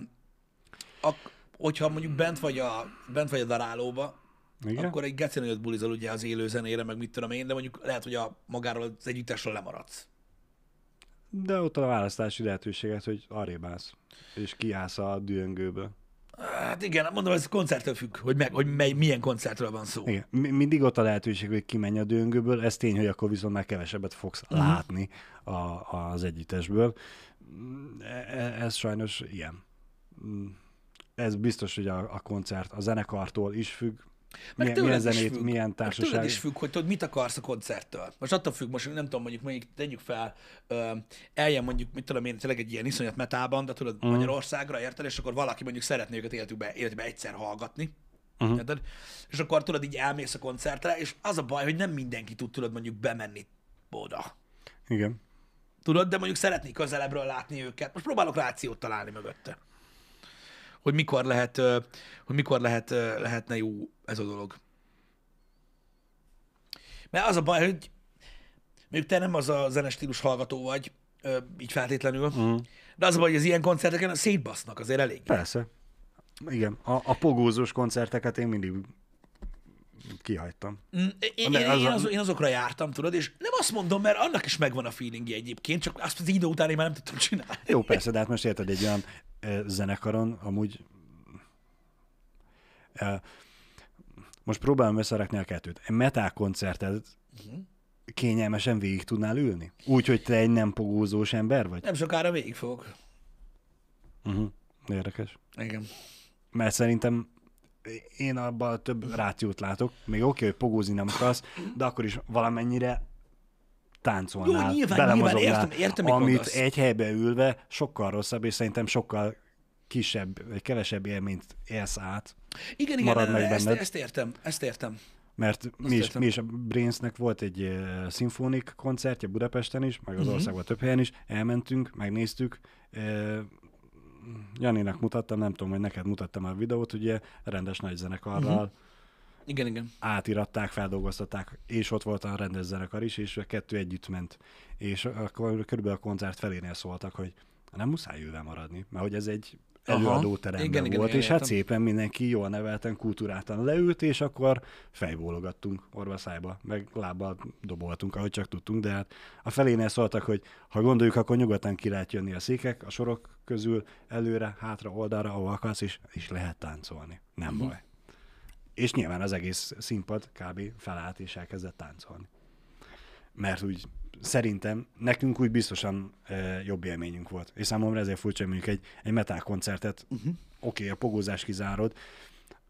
ak- hogyha mondjuk bent vagy a, bent vagy a darálóba, Igen? akkor egy geci nagyot bulizol ugye az élő zenére, meg mit tudom én, de mondjuk lehet, hogy a magáról az együttesről lemaradsz. De ott a választási lehetőséget, hogy arrébb állsz, és kiállsz a dühöngőből. Hát igen, mondom, ez koncerttől függ, hogy, meg, hogy mely, milyen koncertről van szó. Igen. Mi- Mindig ott a lehetőség, hogy kimenj a dühöngőből, ez tény, hogy akkor viszont már kevesebbet fogsz uh-huh. látni a, az együttesből. E- Ez sajnos ilyen. Mm, Ez biztos, hogy a, a koncert a zenekartól is függ, Meg milyen, milyen zenét, függ. milyen társaság. tőled is függ, hogy tudod, mit akarsz a koncerttől. Most attól függ, most nem tudom, mondjuk mondjuk tegyük fel, ö, eljön mondjuk, mit tudom én, tényleg egy ilyen iszonyat metában, de tudod, Mhm. Magyarországra, érted, és akkor valaki mondjuk szeretné őket életükbe, életükbe egyszer hallgatni, Mhm. érted? És akkor tudod, így elmész a koncertre, és az a baj, hogy nem mindenki tud, tudod, mondjuk bemenni oda. Igen. Tudod, de mondjuk szeretnék közelebbről látni őket. Most próbálok rációt találni mögötte. Hogy mikor lehet, hogy mikor lehet, lehetne jó ez a dolog. Mert az a baj, hogy mondjuk te nem az a zenestílus hallgató vagy, így feltétlenül, Mm. de az a baj, hogy az ilyen koncerteken szétbasznak azért elég. Persze. Igen. A, a pogózós koncerteket én mindig kihagytam. Mm, Én, én, az én, az, én azokra jártam, tudod, és nem azt mondom, mert annak is megvan a feelingje egyébként, csak azt az idő után én már nem tudtam csinálni. Jó, persze, de hát most érted egy olyan zenekaron, amúgy e, most próbálom összerakni a kettőt. Egy metal koncertet Mhm. kényelmesen végig tudnál ülni? Úgy, hogy te egy nem pogózós ember vagy? Nem sokára végig fogok. Uh-huh. Érdekes. Igen. Mert szerintem én abban több rációt látok. Még oké, hogy pogózni nem akarsz, de akkor is valamennyire táncolnál, Jó, nyilván, nyilván, értem- értem, mit amit mondasz. egy helyben ülve sokkal rosszabb, és szerintem sokkal kisebb, vagy kevesebb élményt élsz át. Igen, igen, Marad meg ezt, ezt értem, ezt értem. Mert mi is, értem. mi is a Brainsnek volt egy uh, szimfonik koncertje Budapesten is, meg az Mhm. országban több helyen is, elmentünk, megnéztük, uh, Janinak mutattam, nem tudom, hogy neked mutattam a videót, ugye rendes nagy zenekarral, Mhm. Igen, igen. átiratták, feldolgoztatták, és ott volt a rendes zenekar is, és a kettő együtt ment. És akkor körülbelül a koncert felénél szóltak, hogy nem muszáj ővel maradni, mert hogy ez egy Aha. előadóteremben Igen, igen, volt, igen, és hát szépen mindenki jól nevelten, kultúráltan leült, és akkor fejbólogattunk orva szájba, meg lábbal doboltunk, ahogy csak tudtunk, de hát a felénél szóltak, hogy ha gondoljuk, akkor nyugodtan ki lehet jönni a székek, a sorok közül előre, hátra, oldalra, ahol akarsz, és, és lehet táncolni. Nem Mhm. uh-huh. baj. És nyilván az egész színpad kb. felállt és elkezdett táncolni. Mert úgy szerintem nekünk úgy biztosan e, jobb élményünk volt. És számomra ezért furcsa, hogy mondjuk egy, egy metal koncertet, uh-huh. oké, okay, a pogózás kizárod,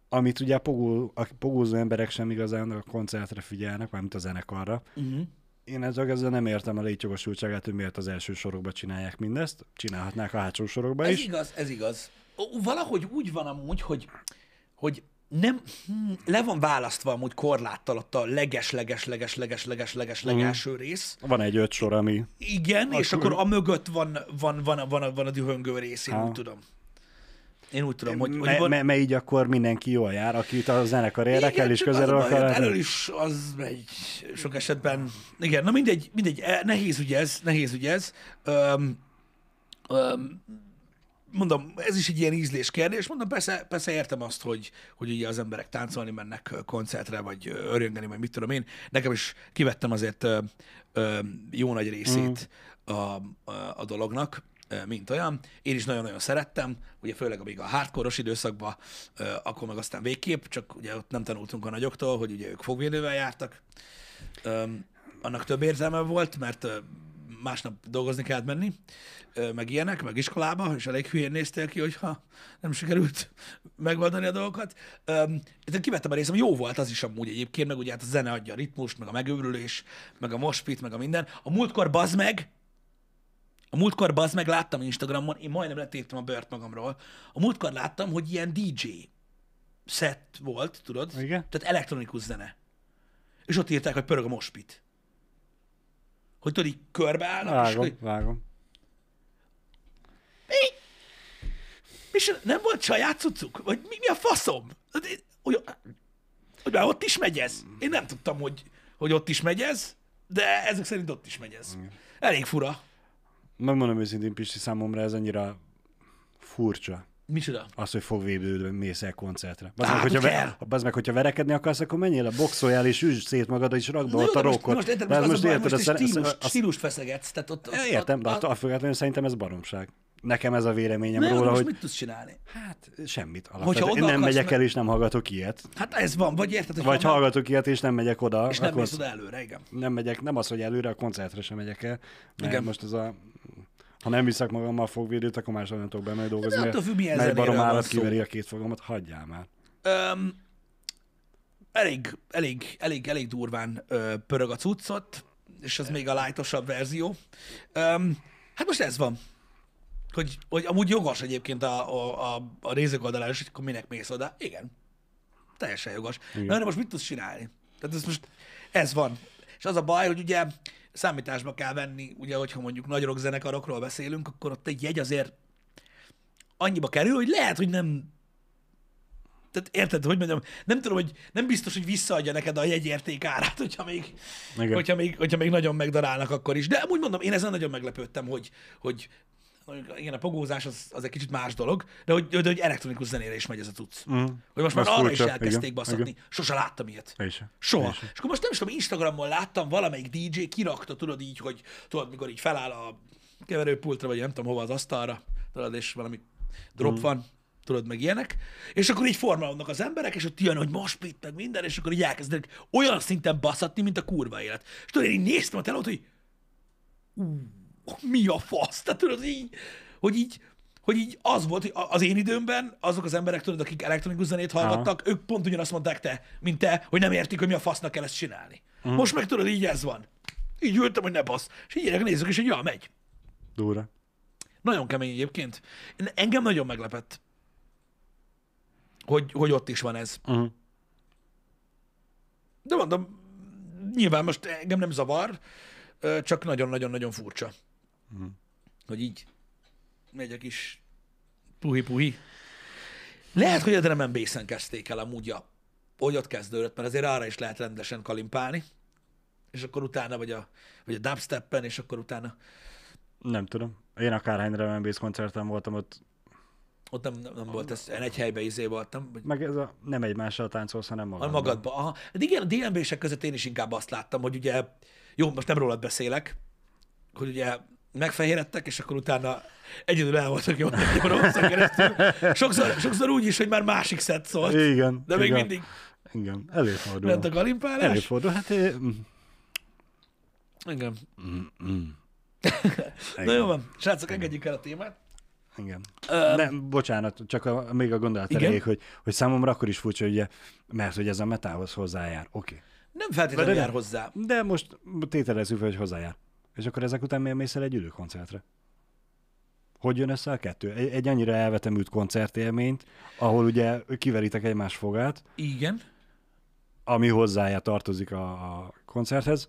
amit ugye a, pogó, a pogózó emberek sem igazán a koncertre figyelnek, mármint a zenekarra. Uh-huh. Én ezzel, ezzel nem értem a létjogosultságát, hogy miért az első sorokba csinálják mindezt. Csinálhatnák a hátsó sorokba Ez is. igaz, ez igaz. Valahogy úgy van amúgy, hogy, hogy nem, hm, le van választva amúgy korláttal ott a leges, leges, leges, leges, leges, leges, legelső rész. Van egy öt sor, ami Igen, és Akkor- a mögött van, van, van, a- van, a, van a dühöngő rész, én Ha. úgy tudom. Én úgy tudom, hogy, hogy me, van... me, me, így akkor mindenki jól jár, akit a zenekar érdekel, és az a közelről akar. Elől is az megy sok esetben. Igen, na mindegy, mindegy, eh, nehéz ügy ez, nehéz ügy ez. Öm, öm, mondom, ez is egy ilyen ízlés kérdés. Mondom, persze, persze értem azt, hogy, hogy ugye az emberek táncolni mennek koncertre, vagy örjöngeni, vagy mit tudom én. Nekem is kivettem azért ö, ö, jó nagy részét a, a, a dolognak, mint olyan. Én is nagyon-nagyon szerettem, ugye főleg amíg a hardcore időszakban, akkor meg aztán végképp, csak ugye ott nem tanultunk a nagyoktól, hogy ugye ők fogvédővel jártak. Annak több érzelme volt, mert másnap dolgozni kellett menni, meg ilyenek, meg iskolába, és elég hülyén néztél ki, hogyha nem sikerült megoldani a dolgokat. Én kivettem a részem, jó volt az is amúgy egyébként, meg ugye hát a zene adja a ritmust, meg a megőrülés, meg a mospit, meg a minden. A múltkor bazd meg, a múltkor bazd meg láttam Instagramon, én majdnem letéptem a bört magamról. A múltkor láttam, hogy ilyen DJ set volt, tudod? Igen. Tehát elektronikus zene. És ott írták, hogy pörög a mospit. Hogy tudod, így körbeállnak, és Vágom, hogy vágom. és nem volt saját cuccuk? Vagy mi, mi a faszom? Hát Hogy, hogy már ott is megy ez? Én nem tudtam, hogy, hogy ott is megy ez, de ezek szerint ott is megy ez. Elég fura. Megmondom őszintén, Pisti, számomra ez annyira furcsa. Micsoda? Az, hogy fogvédődve mész el koncertre. Bazd meg, hogyha, ve, bazd meg, hogyha verekedni akarsz, akkor menjél a boxoljál és üsd szét magad, és rakd be ott a de most, most, most, a baj, érted, most a stílus, a- a- stílust feszegetsz. Tehát ott, ott, Értem, de attól függetlenül szerintem ez baromság. Nekem ez a véleményem de róla, most hogy mit tudsz csinálni? hát semmit Hogyha alapvetően. Én oda nem megyek me- el, és nem hallgatok ilyet. Hát ez van, vagy érted, hogy Vagy nem- hallgatok ilyet, és nem megyek oda. és nem akkor mész oda előre, igen. nem megyek, nem az, hogy előre, a koncertre sem megyek el. Mert Igen. most ez a ha nem viszek magammal fogvédőt, akkor máshol nem tudok bemenni dolgozni. Attól függ, mert barom állat kiveri a két fogamat, hagyjál már. Öm, elég, elég, elég, elég durván ö, pörög a cuccot, és ez még a lájtosabb verzió. Öm, hát most ez van. Hogy, hogy amúgy jogos egyébként a, a, a, a nézők oldalán is, akkor minek mész oda. Igen. Teljesen jogos. Na, de most mit tudsz csinálni? Tehát ez most, ez van. És az a baj, hogy ugye számításba kell venni, ugye, hogyha mondjuk nagy rockzenekarokról beszélünk, akkor ott egy jegy azért annyiba kerül, hogy lehet, hogy nem tehát érted, hogy mondjam, nem tudom, hogy nem biztos, hogy visszaadja neked a jegyérték árát, hogyha még, Igen. hogyha még, hogyha még nagyon megdarálnak akkor is. De úgy mondom, én ezen nagyon meglepődtem, hogy, hogy mondjuk igen, a pogózás az, az egy kicsit más dolog, de hogy, de hogy elektronikus zenére is megy ez a cucc. Mm. Hogy most már arra is elkezdték igen, baszatni. igen. Sose láttam ilyet. Én sem. Soha. Én sem. És akkor most nem is tudom, Instagramon láttam, valamelyik DJ kirakta, tudod így, hogy tudod, mikor így feláll a keverőpultra, vagy nem tudom hova az asztalra, tudod, és valami drop mm. van, tudod, meg ilyenek, és akkor így formálódnak az emberek, és ott jön, hogy most mit, meg minden, és akkor így elkezdenek olyan szinten baszatni, mint a kurva élet. És tudod, én így néztem a telót, hogy ú, mi a fasz? Tehát tudod, így, hogy így, hogy így az volt, hogy az én időmben azok az emberek, tudod, akik elektronikus zenét hallgattak, ők pont ugyanazt mondták te, mint te, hogy nem értik, hogy mi a fasznak kell ezt csinálni. Uh-huh. Most meg tudod, így ez van. Így ültem, hogy ne basz. És így nézzük, és hogy ja, megy. Durva. Nagyon kemény egyébként. Engem nagyon meglepett, hogy, hogy ott is van ez. Uh-huh. De mondom, nyilván most engem nem zavar, csak nagyon-nagyon-nagyon furcsa. Mhm. Hogy így megy a kis puhi-puhi. Lehet, hogy a drum and bass-en kezdték el amúgy a, hogy ott kezdődött, mert azért arra is lehet rendesen kalimpálni, és akkor utána, vagy a, vagy a dubsteppen, és akkor utána Nem tudom. Én akárhány drum and bass koncerten voltam, ott ott nem, nem, nem volt ez, én egy helybe izé voltam, vagy meg ez a, nem egymással táncolsz, hanem a magadban. magadba. Aha. De igen, a DNB-sek között én is inkább azt láttam, hogy ugye, jó, most nem rólad beszélek, hogy ugye megfehérettek, és akkor utána egyedül el voltak jó, jó rosszak keresztül. Sokszor, sokszor úgy is, hogy már másik szett szólt, Igen. de még igen. mindig Igen, előfordul. ment a kalimpálás. Előfordul, hát... mm, Igen. Na jó van, srácok, engedjük el a témát. Igen. Ö, Nem, bocsánat, csak a, még a gondolat Igen? erejéig, hogy, hogy számomra akkor is furcsa, ugye, mert hogy ez a metához hozzájár. Oké. Okay. Nem feltétlenül De- jár hozzá. De most tételezzük hogy hozzájár. És akkor ezek után miért mész el egy ülő koncertre? Hogy jön össze a kettő? Egy, egy annyira elvetemült koncertélményt, ahol ugye kiveritek egymás fogát, Igen. ami hozzájár tartozik a, a koncerthez,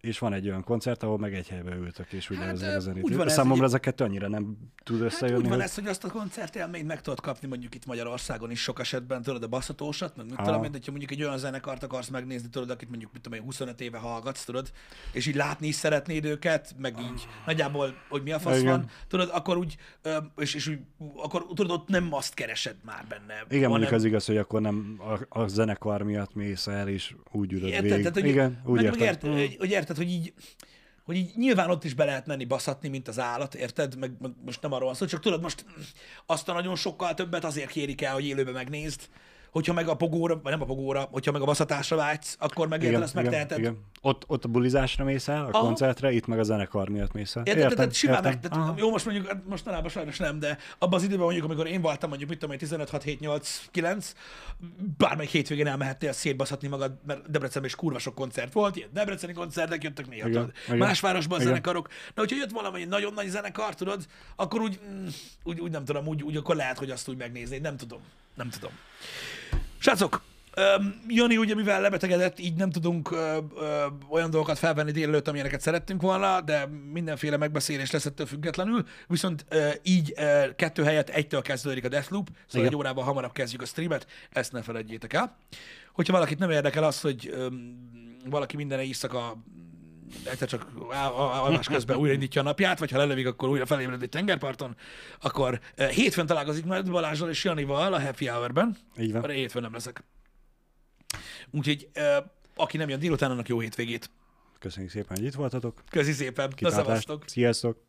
és van egy olyan koncert, ahol meg egy helybe ültök, és ugye Hát, hát, ö, a zenét. úgy van ez, Számomra hogy- ez a kettő annyira nem tud Hát összejönni. úgy van hogy- ez, hogy azt a koncertélményt meg tudod kapni mondjuk itt Magyarországon is sok esetben, tudod, a basszatósat, meg mit Ah. tudom én, hogyha mondjuk egy olyan zenekart akarsz megnézni, tudod, akit mondjuk mit tudom én, 25 éve hallgatsz, tudod, és így látni is szeretnéd őket, meg így nagyjából, hogy mi a fasz Igen. van, tudod, akkor úgy, és, és úgy, akkor tudod, ott nem azt keresed már benne. Igen, mondjuk az igaz, hogy akkor nem a, a zenekar miatt mész el, és úgy ülöd végig. Tehát, hogy, Igen, úgy értem. hogy, hogy érted, hogy így, hogy így nyilván ott is be lehet menni baszatni, mint az állat, érted? Meg, meg most nem arról van szó, csak tudod, most azt a nagyon sokkal többet azért kérik el, hogy élőben megnézd, hogyha meg a pogóra, vagy nem a pogóra, hogyha meg a baszatásra vágysz, akkor meg érted, ezt megteheted. igen. Ott, ott a bulizásra mész el, a Aha. koncertre, itt meg a zenekar miatt mész el. Érted? Tehát simán meg, értem. tehát, Aha. jó, most mondjuk, hát mostanában sajnos nem, de abban az időben mondjuk, amikor én voltam, mondjuk, mit tudom én, 15, 6, 7, 8, 9, bármelyik hétvégén elmehettél szétbaszatni magad, mert Debrecenben is kurva sok koncert volt, ilyen debreceni koncertek jöttek néha, Igen, tudod. igen, Más városban igen. zenekarok. De hogyha jött valami nagyon nagy zenekar, tudod, akkor úgy, mm, úgy, úgy nem tudom, úgy, úgy akkor lehet, hogy azt úgy megnézni, nem tudom. Nem tudom. Srácok, Jani ugye mivel lebetegedett, így nem tudunk ö, ö, olyan dolgokat felvenni délelőtt, amilyeneket szerettünk volna, de mindenféle megbeszélés lesz ettől függetlenül. Viszont ö, így ö, kettő helyett egytől kezdődik a Deathloop, szóval Igen. egy órával hamarabb kezdjük a streamet, ezt ne felejtjétek el. Hogyha valakit nem érdekel az, hogy öm, valaki minden éjszaka egyszer csak al- al- alvás közben újraindítja a napját, vagy ha lelövik, akkor újra felébred egy tengerparton, akkor eh, hétfőn találkozik majd Balázsral és Janival a Happy Hour-ben, Így van. hétfőn nem leszek. Úgyhogy eh, aki nem jön délután, annak jó hétvégét. Köszönjük szépen, hogy itt voltatok. Köszi szépen, na Kitartást. szevasztok! Sziasztok!